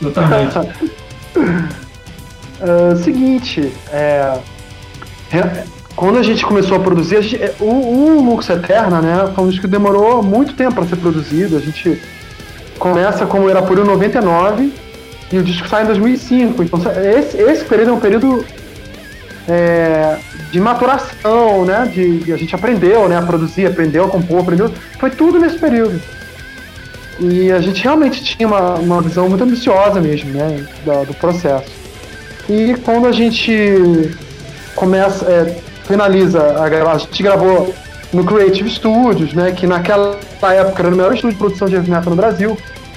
Exatamente. É, seguinte, é, quando a gente começou a produzir, a gente- é, o, o Lux Eterna, né, foi um disco que demorou muito tempo para ser produzido. A gente começa como era por 99 e o disco sai em 2005. Então esse, esse período é um período é, de maturação, né, de, de a gente aprendeu, né, a produzir, aprendeu a compor, aprendeu. Foi tudo nesse período. E a gente realmente tinha uma, uma visão muito ambiciosa mesmo, né, da- do processo. E quando a gente começa, é, finaliza a gravar, a gente gravou no Creative Studios, né, que naquela época era o melhor estúdio de produção de heavy metal no Brasil,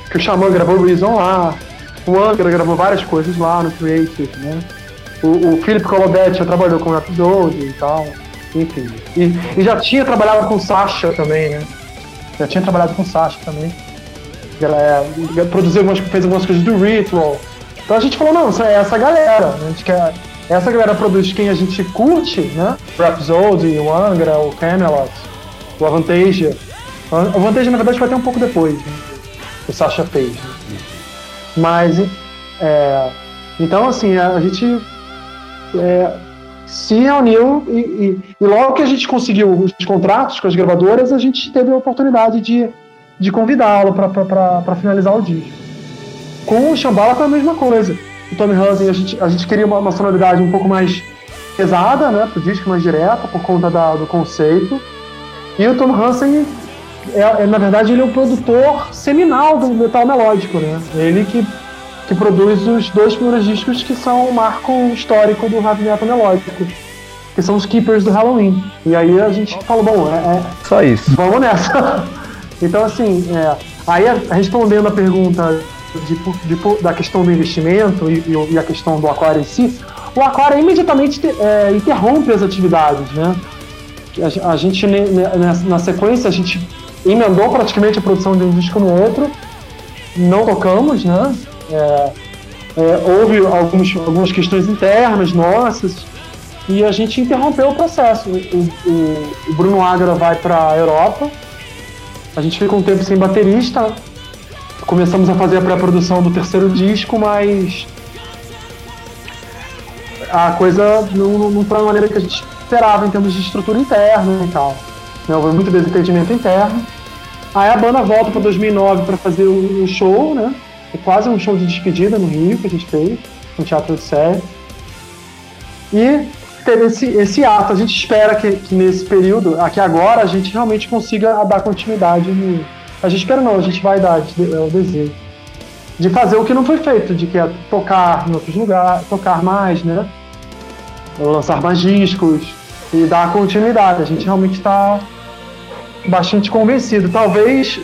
que o Xamã gravou Reason lá, o Angra gravou várias coisas lá no Creative, né. O, o Philip Colodetti já trabalhou com o Rhapsody e tal, enfim. E, e já tinha trabalhado com Sasha também, né. Já tinha trabalhado com Sasha também. Ela é, produziu algumas, fez algumas coisas do Ritual. Então a gente falou, não, é essa galera. A gente quer, essa galera produz quem a gente curte, né? Rhapsody, o Angra, o Camelot, o Avantasia. O Avantasia, na verdade, foi até um pouco depois, né? O Sasha fez. Né? Mas, é, então, assim, a, gente é, se reuniu e, e, e logo que a gente conseguiu os contratos com as gravadoras, a gente teve a oportunidade de de convidá-lo para finalizar o disco. Com o Shambhala foi a mesma coisa. O Tommy Hansen, a gente, a gente queria uma, uma sonoridade um pouco mais pesada, né, pro disco mais direta, por conta da, do conceito. E o Tom Hansen, é, é, na verdade, ele é o produtor seminal do metal melódico, né? Ele que, que produz os dois primeiros discos que são o marco histórico do heavy metal melódico, que são os Keepers do Halloween. E aí a gente falou, bom, é, é Só isso. vamos nessa. Então, assim, é, aí respondendo a pergunta de, de- da questão do investimento e, e- a questão do aquário em si, o aquário imediatamente te- é, interrompe as atividades, né? A, a gente, na sequência, a gente emendou praticamente a produção de um disco no outro, não tocamos, né? É, é, houve alguns, algumas questões internas nossas e a gente interrompeu o processo. O, o- o Bruno Agra vai para a Europa, a gente ficou um tempo sem baterista, começamos a fazer a pré-produção do terceiro disco, mas a coisa não, não- foi da maneira que a gente esperava em termos de estrutura interna e tal. Né, Houve muito desentendimento interno. Aí a banda volta para 2009 para fazer o show, né? É quase um show de despedida no Rio que a gente fez, no Teatro de Sé. E teve esse, esse ato. A gente espera que, que nesse período, aqui agora, a gente realmente consiga dar continuidade no. A gente espera não, a gente vai dar, é o desejo. De fazer o que não foi feito, de que é tocar em outros lugares, tocar mais, né? Lançar mais discos e dar continuidade. A gente realmente está bastante convencido. Talvez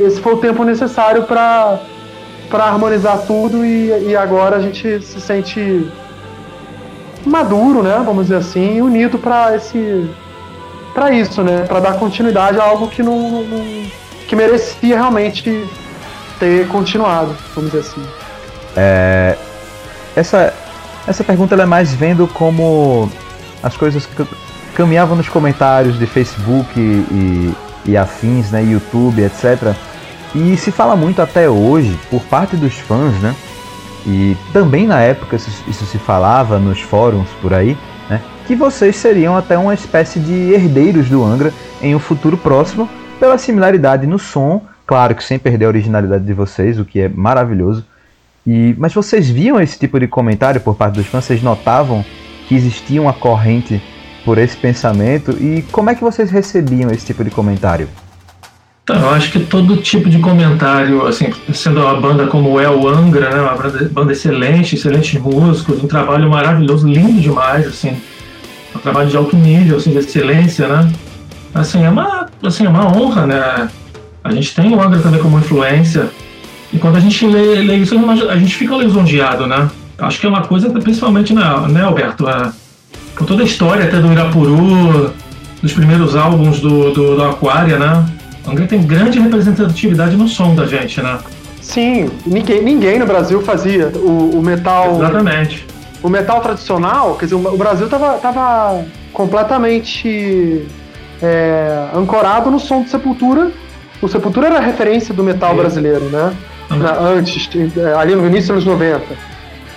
esse foi o tempo necessário para para harmonizar tudo e, e agora a gente se sente maduro, né? Vamos dizer assim, unido para esse para isso, né? Para dar continuidade a algo que não, não- que merecia realmente ter continuado, vamos dizer assim. Essa, essa pergunta é mais vendo como as coisas ca- caminhavam nos comentários de Facebook e, e, e afins, né, YouTube, etc. E se fala muito até hoje, por parte dos fãs, né? E também na época isso, isso se falava nos fóruns por aí, né? Que vocês seriam até uma espécie de herdeiros do Angra em um futuro próximo, pela similaridade no som, claro que sem perder a originalidade de vocês, o que é maravilhoso. E, mas vocês viam esse tipo de comentário por parte dos fãs? Vocês notavam que existia uma corrente por esse pensamento? E como é que vocês recebiam esse tipo de comentário? Então, eu acho que todo tipo de comentário, assim, sendo uma banda como é o Angra, né, uma banda, excelente, excelentes músicos, um trabalho maravilhoso, lindo demais, assim, um trabalho de alto nível, assim, de excelência, né? Assim, é uma, assim, é uma honra, né? A gente tem o Angra também como influência, e quando a gente lê, lê isso, a gente fica lisonjeado, né? Acho que é uma coisa, principalmente, né, né Alberto? Com toda a história até do Irapuru, dos primeiros álbuns do, do, do Aquaria, né? O Angra tem grande representatividade no som da gente, né? Sim, ninguém, ninguém no Brasil fazia o, o metal. Exatamente. O metal tradicional, quer dizer, o Brasil estava tava completamente é, ancorado no som de Sepultura. O Sepultura era a referência do metal brasileiro, né? Na, antes, ali no início dos anos 90.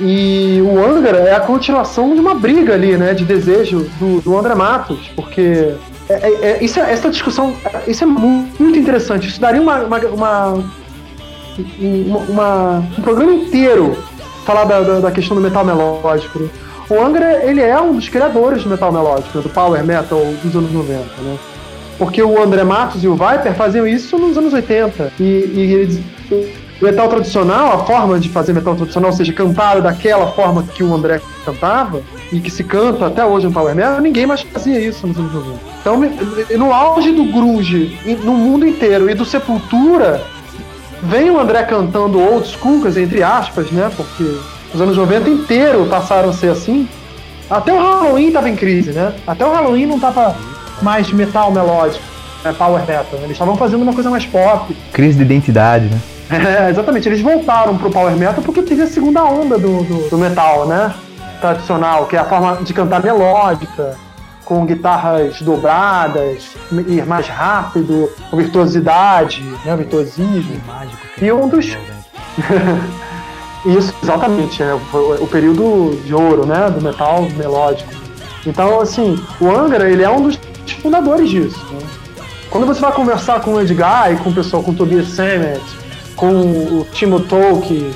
E o Angra é a continuação de uma briga ali, né? De desejo do, do André Matos, porque é, é, é isso, essa discussão, isso é muito interessante. Isso daria uma, uma, uma, uma um programa inteiro falar da, da, da, questão do metal melódico. O Angra, ele é um dos criadores do metal melódico, do power metal dos anos 90, né? Porque o André Matos e o Viper faziam isso nos anos 80. E, e eles, o metal tradicional, a forma de fazer metal tradicional, ou seja, cantar daquela forma que o André cantava, e que se canta até hoje no Power Metal, ninguém mais fazia isso nos anos 90. Então, no auge do grunge, no mundo inteiro, e do Sepultura, vem o André cantando old school, entre aspas, né, porque os anos 90 inteiro passaram a ser assim. Até o Halloween estava em crise, né? Até o Halloween não tava mais metal melódico, né, power metal. Eles estavam fazendo uma coisa mais pop. Crise de identidade, né? É, exatamente. Eles voltaram pro power metal porque teve a segunda onda do, do, do metal, né? Tradicional, que é a forma de cantar melódica, com guitarras dobradas, ir mais rápido, com virtuosidade, né? Virtuosismo. E um dos. Isso, exatamente. É, o, o período de ouro, né? Do metal melódico. Então, assim, o Angra, ele é um dos fundadores disso. Né? Quando você vai conversar com o Edgar e com o pessoal, com o Tobias Sammet, com o Timo Tolkien,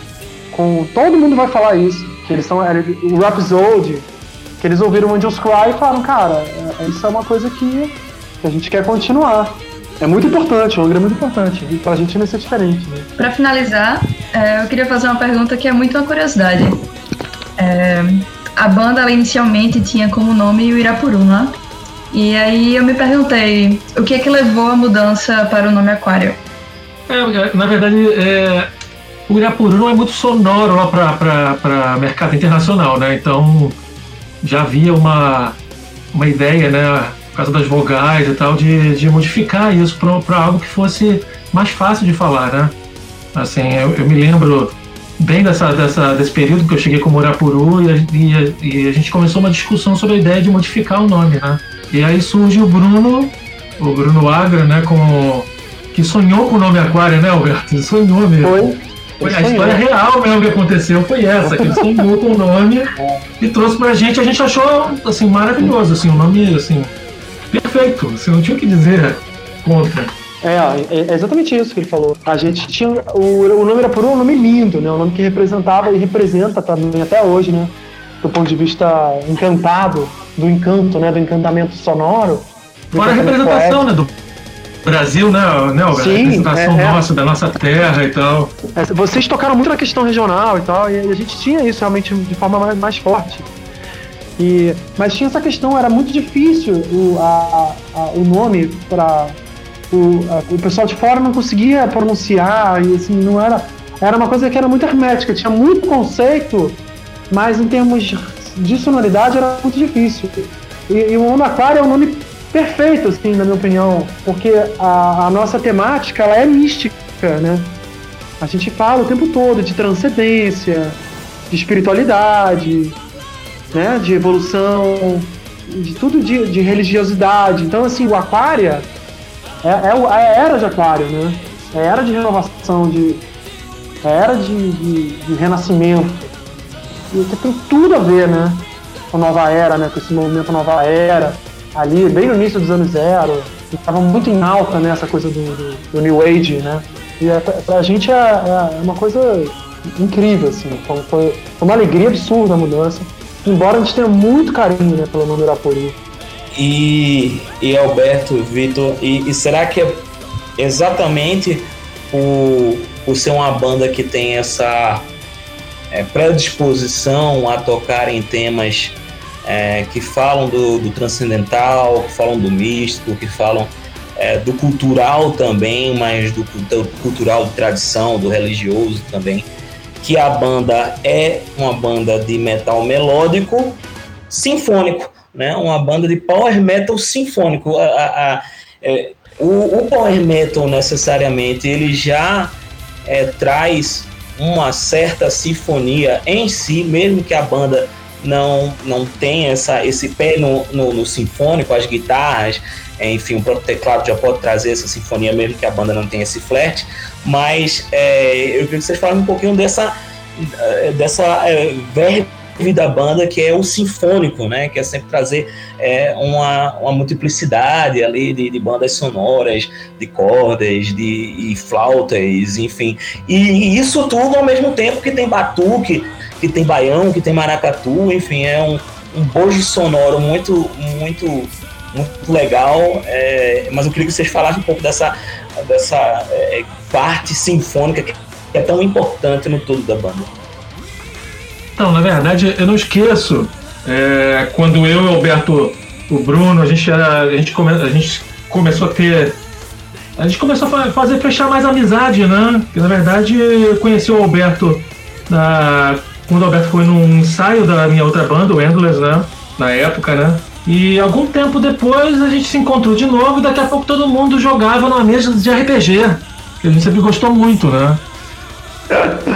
com todo mundo vai falar isso, que eles são o Rhapsody, que eles ouviram Angels Cry e falaram, cara, é, isso é uma coisa que a gente quer continuar. É muito importante, o Angra é muito importante, e pra gente não ser diferente. Né? Pra finalizar, é, eu queria fazer uma pergunta que é muito uma curiosidade. É, a banda inicialmente tinha como nome o Irapuru, né? E aí eu me perguntei, o que é que levou a mudança para o nome Aquário? É, na verdade, é, o Irapuru não é muito sonoro lá para mercado internacional, né? Então já havia uma, uma ideia, né? Por causa das vogais e tal, de, de modificar isso para algo que fosse mais fácil de falar, né? Assim, eu, eu me lembro bem dessa, dessa, desse período que eu cheguei com o Urapuru e, e, e, a gente começou uma discussão sobre a ideia de modificar o nome, né? E aí surge o Bruno, o Bruno Agra, né, com que sonhou com o nome Aquário, né, Alberto? Ele sonhou mesmo. Foi. Foi a história real mesmo que aconteceu foi essa, que ele sonhou com o nome é. e trouxe pra gente, a gente achou assim maravilhoso, assim, o nome assim perfeito, assim, não tinha o que dizer contra. É, é exatamente isso que ele falou. A gente tinha. O, o nome era por um nome lindo, né? Um nome que representava e representa também até hoje, né? Do ponto de vista encantado, do encanto, né? Do encantamento sonoro. Fora a representação, né? Do Brasil, né, né Sim, a representação é, é, nossa, da nossa terra e tal. É, vocês tocaram muito na questão regional e tal, e a gente tinha isso realmente de forma mais, mais forte. E, mas tinha essa questão, era muito difícil o, a, a, o nome para o, o pessoal de fora não conseguia pronunciar e assim não era era uma coisa que era muito hermética, tinha muito conceito, mas em termos de sonoridade era muito difícil. E, e o nome Aquário é um nome perfeito, assim, na minha opinião, porque a, a nossa temática ela é mística, né? A gente fala o tempo todo de transcendência, de espiritualidade, né? De evolução, de tudo de, de religiosidade. Então, assim, o Aquária é, é, é a era de Aquário, né? É a era de renovação, de, é a era de, de, de renascimento. E tem tudo a ver, né? Com a nova era, né? Com esse movimento nova era ali, bem no início dos anos zero, estava muito em alta né, essa coisa do, do, do New Age, né? E é, pra gente é, é, uma coisa incrível, assim. Foi, foi, uma alegria absurda a mudança. Embora a gente tenha muito carinho né, pelo nome Irapuri. E, e Alberto, Vitor, e, e, será que é exatamente o, o ser uma banda que tem essa é, predisposição a tocar em temas é, que falam do, do, transcendental, que falam do místico, que falam é, do cultural também, mas do, do, cultural de tradição, do religioso também. Que a banda é uma banda de metal melódico, sinfônico. né? Uma banda de power metal sinfônico. A, a, a, é, o, o, power metal necessariamente ele já é, traz uma certa sinfonia em si, mesmo que a banda não, não tenha essa, esse pé no, no, no sinfônico, as guitarras, enfim, o próprio teclado já pode trazer essa sinfonia, mesmo que a banda não tenha esse flerte, mas é, eu queria que vocês falassem um pouquinho dessa, dessa é, verve da banda que é o sinfônico, né? Que é sempre trazer é, uma, uma multiplicidade ali de, de, bandas sonoras, de cordas, de e flautas, enfim. E, isso tudo ao mesmo tempo que tem batuque, que tem baião, que tem maracatu, enfim, é um, um bojo sonoro muito, muito, muito legal. É, mas eu queria que vocês falassem um pouco dessa, dessa é, parte sinfônica que é tão importante no todo da banda. Então, na verdade, eu não esqueço é, quando eu e o Alberto, o Bruno, a gente era, a gente, come, a gente começou a ter a gente começou a fazer fechar mais amizade, né? Porque, na verdade, eu conheci o Alberto na, quando o Alberto foi num ensaio da minha outra banda, o Endless, né? Na época, né? E algum tempo depois a gente se encontrou de novo e daqui a pouco todo mundo jogava numa mesa de RPG. Que a gente sempre gostou muito, né?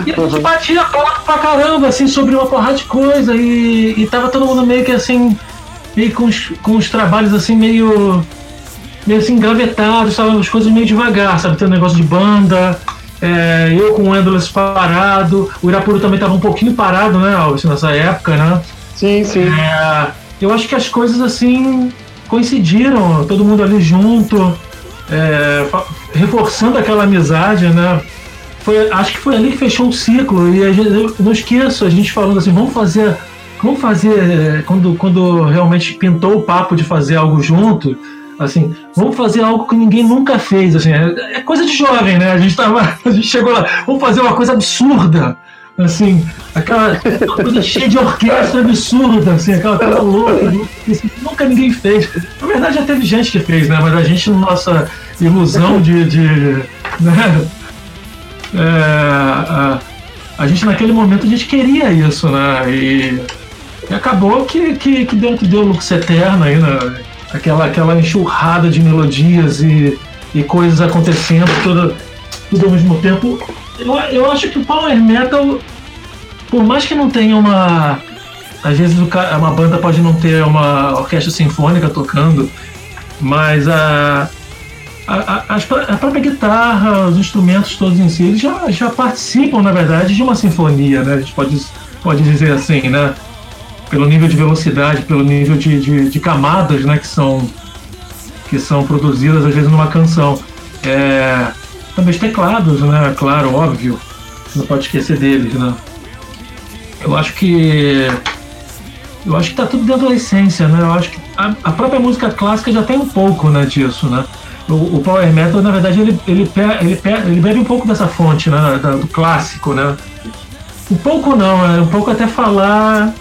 E a gente batia papo pra caramba, assim, sobre uma porrada de coisa. E, e tava todo mundo meio que assim, meio com os, com os trabalhos assim, meio. meio assim, engavetados, sabe? As coisas meio devagar, sabe? Tem um negócio de banda. É, eu com o Endless parado, o Irapuru também tava um pouquinho parado, né, Alves, nessa época, né? Sim, sim. É, eu acho que as coisas assim coincidiram, todo mundo ali junto, é, reforçando aquela amizade, né? Foi, acho que foi ali que fechou um ciclo e gente, eu não esqueço a gente falando assim, vamos fazer, vamos fazer quando quando realmente pintou o papo de fazer algo junto, assim, vamos fazer algo que ninguém nunca fez, assim, é, é coisa de jovem, né? A gente tava, a gente chegou lá, vamos fazer uma coisa absurda, assim, aquela coisa cheia de orquestra absurda, assim, aquela coisa louca, assim, nunca ninguém fez. Na verdade já teve gente que fez, né? Mas a gente, nossa ilusão de, de né? é, a, a, gente naquele momento a gente queria isso, né? E, e acabou que, que, que deu que deu Lux Eterno aí, né? Aquela, aquela enxurrada de melodias e, e coisas acontecendo tudo, tudo ao mesmo tempo. Eu, eu acho que o Power Metal, por mais que não tenha uma. Às vezes uma banda pode não ter uma orquestra sinfônica tocando, mas a, a, a, a, própria guitarra, os instrumentos todos em si, eles já, já participam, na verdade, de uma sinfonia, né? A gente pode, pode dizer assim, né? Pelo nível de velocidade, pelo nível de, de, de camadas, né? Que são, que são produzidas, às vezes, numa canção. É, também os teclados, né? Claro, óbvio. Não pode esquecer deles, né? Eu acho que... Eu acho que tá tudo dentro da essência, né? Eu acho que a, a própria música clássica já tem um pouco, né, disso, né? o, o, Power Metal, na verdade, ele, ele, ele, ele bebe um pouco dessa fonte, né, do clássico, né? Um pouco não, é um pouco até falar.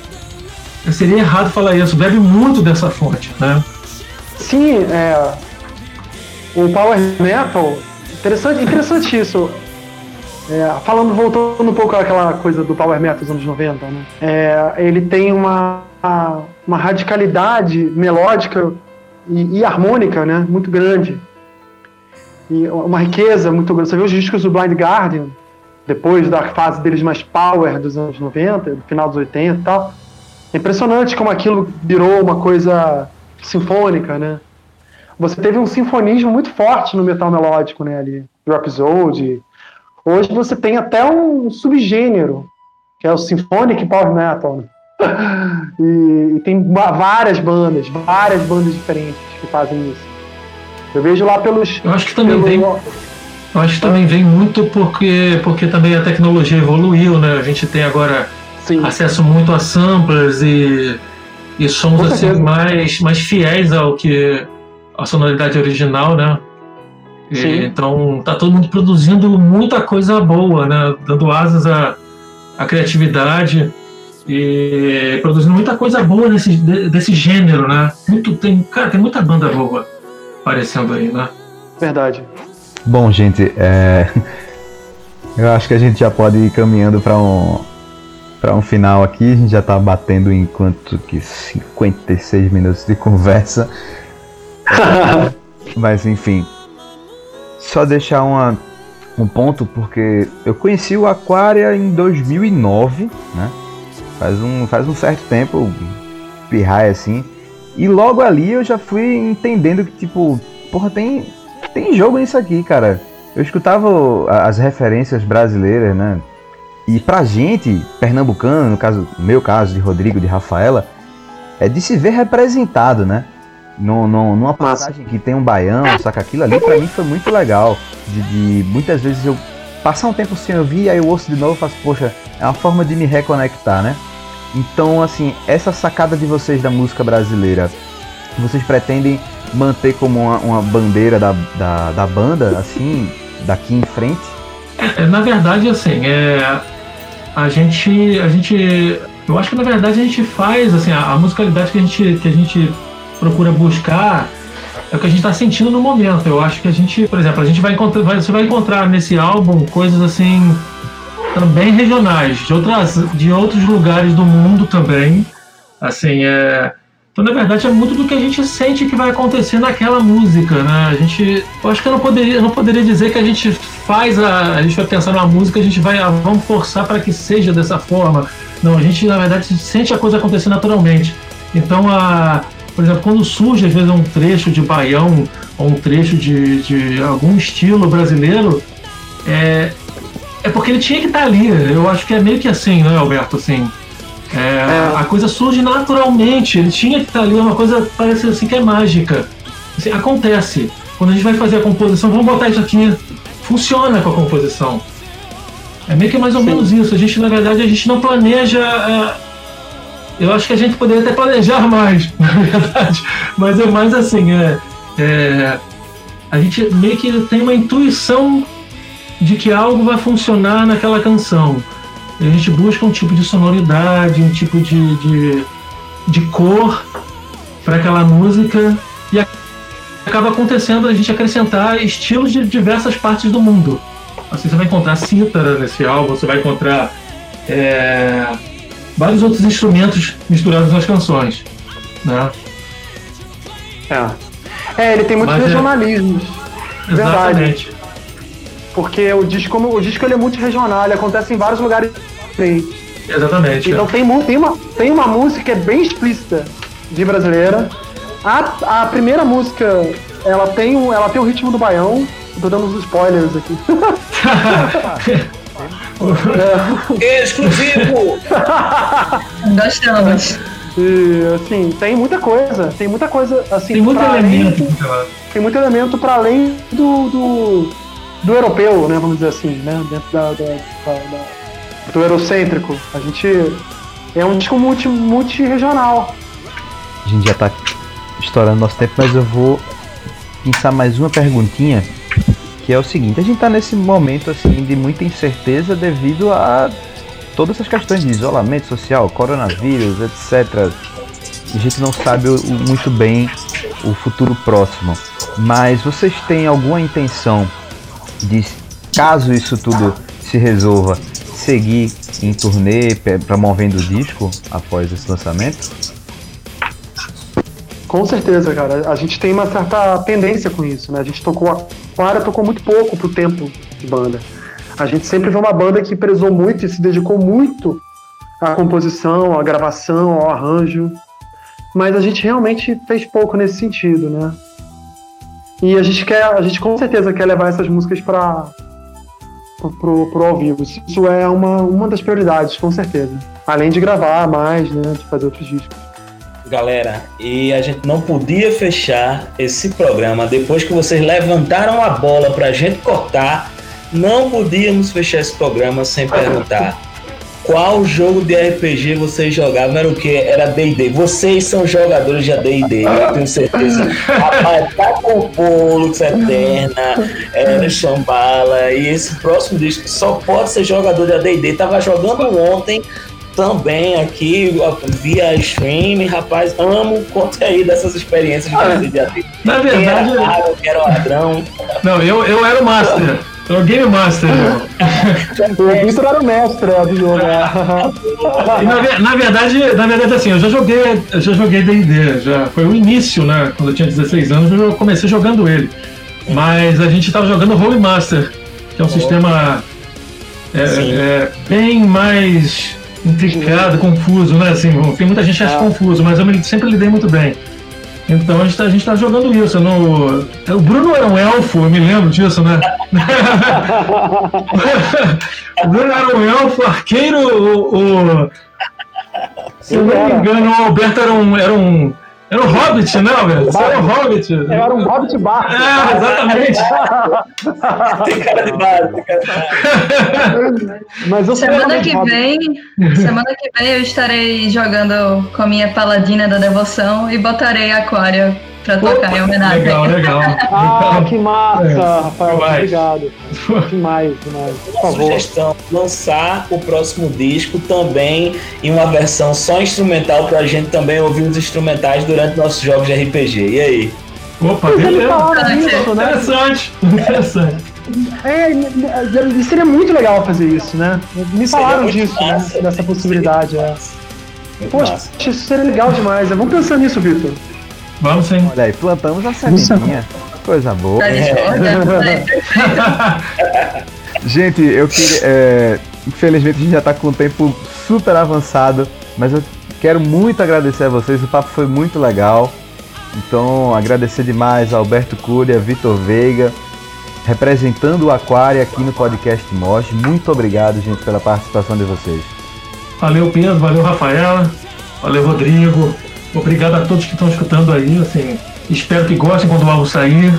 Seria errado falar isso, bebe muito dessa fonte, né? Sim, é. O Power Metal, interessante, interessante isso. É, falando, voltando um pouco àquela coisa do Power Metal dos anos 90, né? É, ele tem uma, uma radicalidade melódica e, e harmônica né, muito grande e uma riqueza muito grande. Você vê os discos do Blind Guardian, depois da fase deles mais power dos anos 90, do final dos 80 e tal. É impressionante como aquilo virou uma coisa sinfônica, né? Você teve um sinfonismo muito forte no metal melódico, né, ali, do episode. Hoje você tem até um subgênero, que é o Symphonic Power Metal. Né? e, e tem várias bandas, várias bandas diferentes que fazem isso. Eu vejo lá pelos. Eu acho que também pelo... vem. Eu acho que também vem muito porque, porque também a tecnologia evoluiu, né? A gente tem agora Sim. acesso muito a samplers e, e sons assim mais, mais fiéis ao que a sonoridade original, né? E, então tá todo mundo produzindo muita coisa boa, né? Dando asas à, à criatividade e produzindo muita coisa boa desse, desse gênero, né? Muito, tem, cara, tem muita banda boa aparecendo aí, né? Verdade. Bom, gente, é... eu acho que a gente já pode ir caminhando para um, para um final aqui. A gente já tá batendo em quanto que 56 minutos de conversa. Mas enfim. Só deixar uma, um ponto, porque eu conheci o Aquaria em 2009, né? Faz um, faz um certo tempo, pirraia assim. E logo ali eu já fui entendendo que, tipo, porra, tem, tem jogo nisso aqui, cara. Eu escutava as referências brasileiras, né? E pra gente, pernambucano, no caso, no meu caso, de Rodrigo, de Rafaela, é de se ver representado, né? No, no, numa passagem que tem um baião, saca aquilo ali, pra mim foi muito legal. De, de, muitas vezes eu passar um tempo sem ouvir, aí eu ouço de novo e faço, poxa, é uma forma de me reconectar, né? Então, assim, essa sacada de vocês da música brasileira, vocês pretendem manter como uma, uma bandeira da, da, da, banda, assim, daqui em frente? É, na verdade, assim, é, a gente, a gente, eu acho que na verdade a gente faz, assim, a, a musicalidade que a gente, que a gente procura buscar é o que a gente está sentindo no momento. Eu acho que a gente, por exemplo, a gente vai encontrar, vai, você vai encontrar nesse álbum coisas assim também regionais, de outras, de outros lugares do mundo também. Assim, é, então, na verdade, é muito do que a gente sente que vai acontecer naquela música, né? A gente, eu acho que eu não poderia, não poderia dizer que a gente faz a, a gente vai pensar numa música, a gente vai, ah, vamos forçar para que seja dessa forma. Não, a gente, na verdade, sente a coisa acontecer naturalmente. Então, a, por exemplo, quando surge às vezes um trecho de baião ou um trecho de, de algum estilo brasileiro, é, é porque ele tinha que estar tá ali. Eu acho que é meio que assim, né, Alberto? Assim, é, é. A coisa surge naturalmente. Ele tinha que estar tá ali, é uma coisa parece assim que é mágica. Assim, acontece. Quando a gente vai fazer a composição, vamos botar isso aqui. Funciona com a composição. É meio que mais ou Sim. menos isso. A gente, na verdade, a gente não planeja. É... Eu acho que a gente poderia até planejar mais, na verdade. Mas é mais assim, é, é... a gente meio que tem uma intuição de que algo vai funcionar naquela canção. A gente busca um tipo de sonoridade, um tipo de, de, de cor para aquela música e acaba acontecendo a gente acrescentar estilos de diversas partes do mundo. Assim, você vai encontrar cítara nesse álbum, você vai encontrar é, vários outros instrumentos misturados nas canções. Né? É. é, ele tem muitos Mas é regionalismos. É... Exatamente. Porque o disco, o disco ele é muito regional, ele acontece em vários lugares diferentes. Exatamente. Então é. tem, tem, uma, tem uma música que é bem explícita de brasileira. A, a primeira música, ela tem, o, ela tem o ritmo do baião. Tô dando uns spoilers aqui. é. Exclusivo! Gostamos. E, assim, tem muita coisa. Tem muita coisa, assim. Tem muito elemento. tem muito elemento para além do, do do europeu, né, vamos dizer assim, né, dentro da, da, da, do eurocêntrico. A gente é um disco multi, multi-regional. A gente já está estourando nosso tempo, mas eu vou pensar mais uma perguntinha, que é o seguinte, a gente está nesse momento assim de muita incerteza devido a todas essas questões de isolamento social, coronavírus, etc. A gente não sabe muito bem o futuro próximo. Mas vocês têm alguma intenção de caso isso tudo se resolva, seguir em turnê promovendo o disco após esse lançamento? Com certeza, cara. A gente tem uma certa tendência com isso, né? A gente tocou. A Clara tocou muito pouco pro tempo de banda. A gente sempre foi uma banda que prezou muito e se dedicou muito à composição, à gravação, ao arranjo. Mas a gente realmente fez pouco nesse sentido, né? E a gente quer, a gente com certeza quer levar essas músicas para pro, pro ao vivo. Isso é uma, uma das prioridades, com certeza. Além de gravar mais, né, de fazer outros discos. Galera, e a gente não podia fechar esse programa depois que vocês levantaram a bola pra gente cortar. Não podíamos fechar esse programa sem perguntar qual jogo de RPG vocês jogavam? Era o que? Era D&D. Vocês são jogadores de D&D, eu tenho certeza. Rapaz, tá com o Lux Eterna, era Shambhala, e esse próximo disco só pode ser jogador de D&D. Tava jogando ontem também aqui via stream, rapaz, amo, conta aí dessas experiências de ah, Na verdade, era, caro, quem era ladrão. Não, eu, eu era o master. Sou Game Master. O Vitor era o mestre é, do jogo. é. Na, na verdade, na verdade, assim, eu já joguei, eu já joguei D&D, já foi o início, né? Quando eu tinha 16 anos, eu comecei jogando ele. Mas a gente tava jogando Holy Master, que é um sistema é, Sim. é, bem mais intricado, confuso, né? Assim, tem muita gente que acha Ah. confuso, mas eu me- sempre lidei muito bem. Então a gente, tá, a gente tá jogando isso. No... O Bruno era um elfo, eu me lembro disso, né? O Bruno era um elfo, arqueiro, o, o- se eu não me engano, o Alberto era um. Era um, era um hobbit, né, Alberto? Você era um hobbit. Eu era um Hobbit Bar. É, exatamente. Tem cara de base. Mas eu Semana que vem, semana que vem eu estarei jogando com a minha paladina da devoção e botarei Aquário pra tocar em homenagem. Legal, legal. Ah, que massa, É, Rafael. demais. Obrigado. Demais, demais. Por Uma favor. sugestão: lançar o próximo disco também em uma versão só instrumental pra gente também ouvir os instrumentais durante nossos jogos de RPG. E aí? Opa, beleza. né? Interessante, interessante. É, é, seria muito legal fazer isso, né? Me falaram disso, né? Dessa possibilidade, é. Poxa, isso seria legal demais. né? Vamos pensar nisso, Vitor. Vamos sim. Olha aí, plantamos a sementinha. Coisa boa. Da discórdia, né? Gente, eu queria. é, infelizmente a gente já tá com o tempo super avançado, mas eu quero muito agradecer a vocês. O papo foi muito legal. Então, agradecer demais a Alberto Cúria, Vitor Veiga, representando o Aquário aqui no podcast Mosh. Muito obrigado, gente, pela participação de vocês. Valeu, Pedro, valeu, Rafaela, valeu, Rodrigo. Obrigado a todos que estão escutando aí. Assim, espero que gostem quando o álbum sair.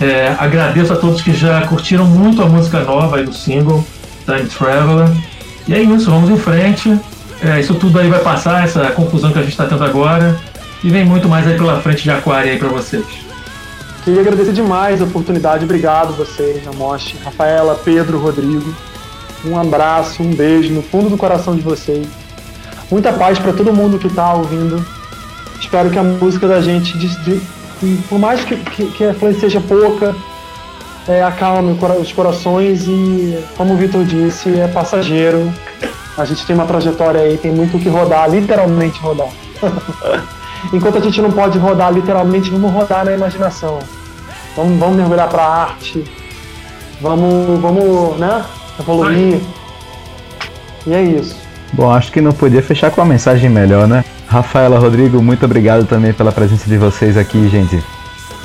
É, agradeço a todos que já curtiram muito a música nova aí do single, Time Traveler. E é isso, vamos em frente. É, isso tudo aí vai passar, essa confusão que a gente está tendo agora. E vem muito mais aí pela frente de Aquário aí para vocês. Queria agradecer demais a oportunidade. Obrigado vocês, Amoste, Rafaela, Pedro, Rodrigo. Um abraço, um beijo no fundo do coração de vocês. Muita paz para todo mundo que está ouvindo. Espero que a música da gente, de- de- por mais que, que, que a influência seja pouca, é, acalme os corações e, como o Vitor disse, é passageiro. A gente tem uma trajetória aí, tem muito o que rodar, literalmente rodar. Enquanto a gente não pode rodar literalmente, vamos rodar na imaginação. Vamos, vamos mergulhar para a arte. Vamos, vamos, né? Evoluir. E é isso. Bom, acho que não podia fechar com uma mensagem melhor, né? Rafaela, Rodrigo, muito obrigado também pela presença de vocês aqui, gente.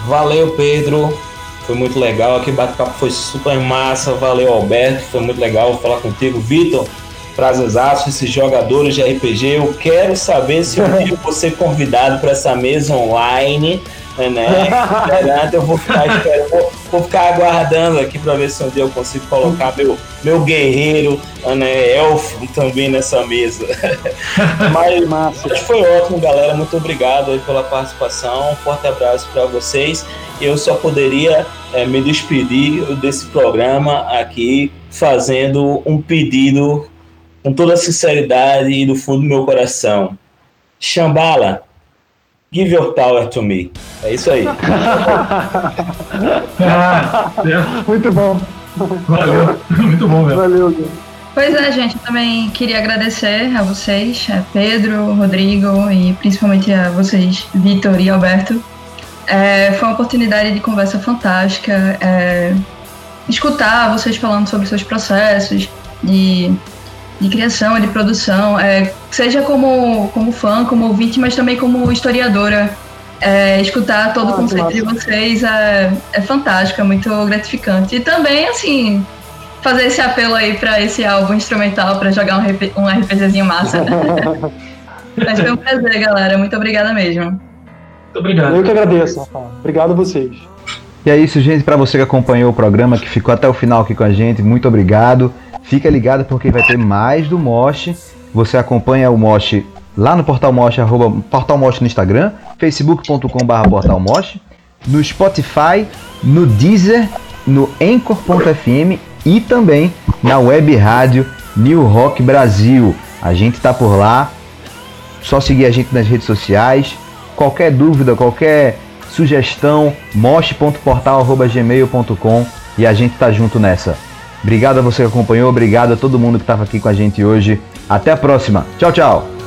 Valeu, Pedro. Foi muito legal. Aqui o bate-papo foi super massa. Valeu, Alberto. Foi muito legal falar contigo. Vitor, prazerzaço, esses jogadores de RPG. Eu quero saber se dia eu vou ser convidado para essa mesa online. Né? Garanto, eu vou ficar esperando, vou, vou ficar aguardando aqui para ver se um dia eu consigo colocar meu, meu guerreiro, né, elfo também nessa mesa. Mas foi ótimo, galera. Muito obrigado aí pela participação. Um forte abraço para vocês. Eu só poderia eh, me despedir desse programa aqui fazendo um pedido com toda a sinceridade e do fundo do meu coração. Shambhala, give your power to me. É isso aí. Ah, é, Muito bom. valeu, muito bom mesmo. Valeu, Gui. Pois é, gente, eu também queria agradecer a vocês, a Pedro, Rodrigo e principalmente a vocês, Vitor e Alberto. É, foi uma oportunidade de conversa fantástica. é, escutar vocês falando sobre seus processos de, de criação e de produção, é, seja como, como fã, como ouvinte, mas também como historiadora. É, escutar todo Ah, o conceito de massa. vocês é, é fantástico, é muito gratificante. E também, assim, fazer esse apelo aí pra esse álbum instrumental pra jogar um, RP um RPGzinho massa. Mas foi um prazer, galera. Muito obrigada mesmo. Muito obrigado. Eu que agradeço, Rafael. Obrigado a vocês. E é isso, gente. Para você que acompanhou o programa, que ficou até o final aqui com a gente, muito obrigado. Fica ligado porque vai ter mais do Mosh. Você acompanha o Mosh lá no Portal Mosh, arroba Portal Mosh no Instagram, facebook.com.br Portal Mosh, no Spotify, no Deezer, no Anchor.fm e também na web rádio New Rock Brasil. A gente tá por lá. Só seguir a gente nas redes sociais. Qualquer dúvida, qualquer sugestão, mosh.portal.gmail.com. e a gente tá junto nessa. Obrigado a você que acompanhou, obrigado a todo mundo que estava aqui com a gente hoje. Até a próxima. Tchau, tchau.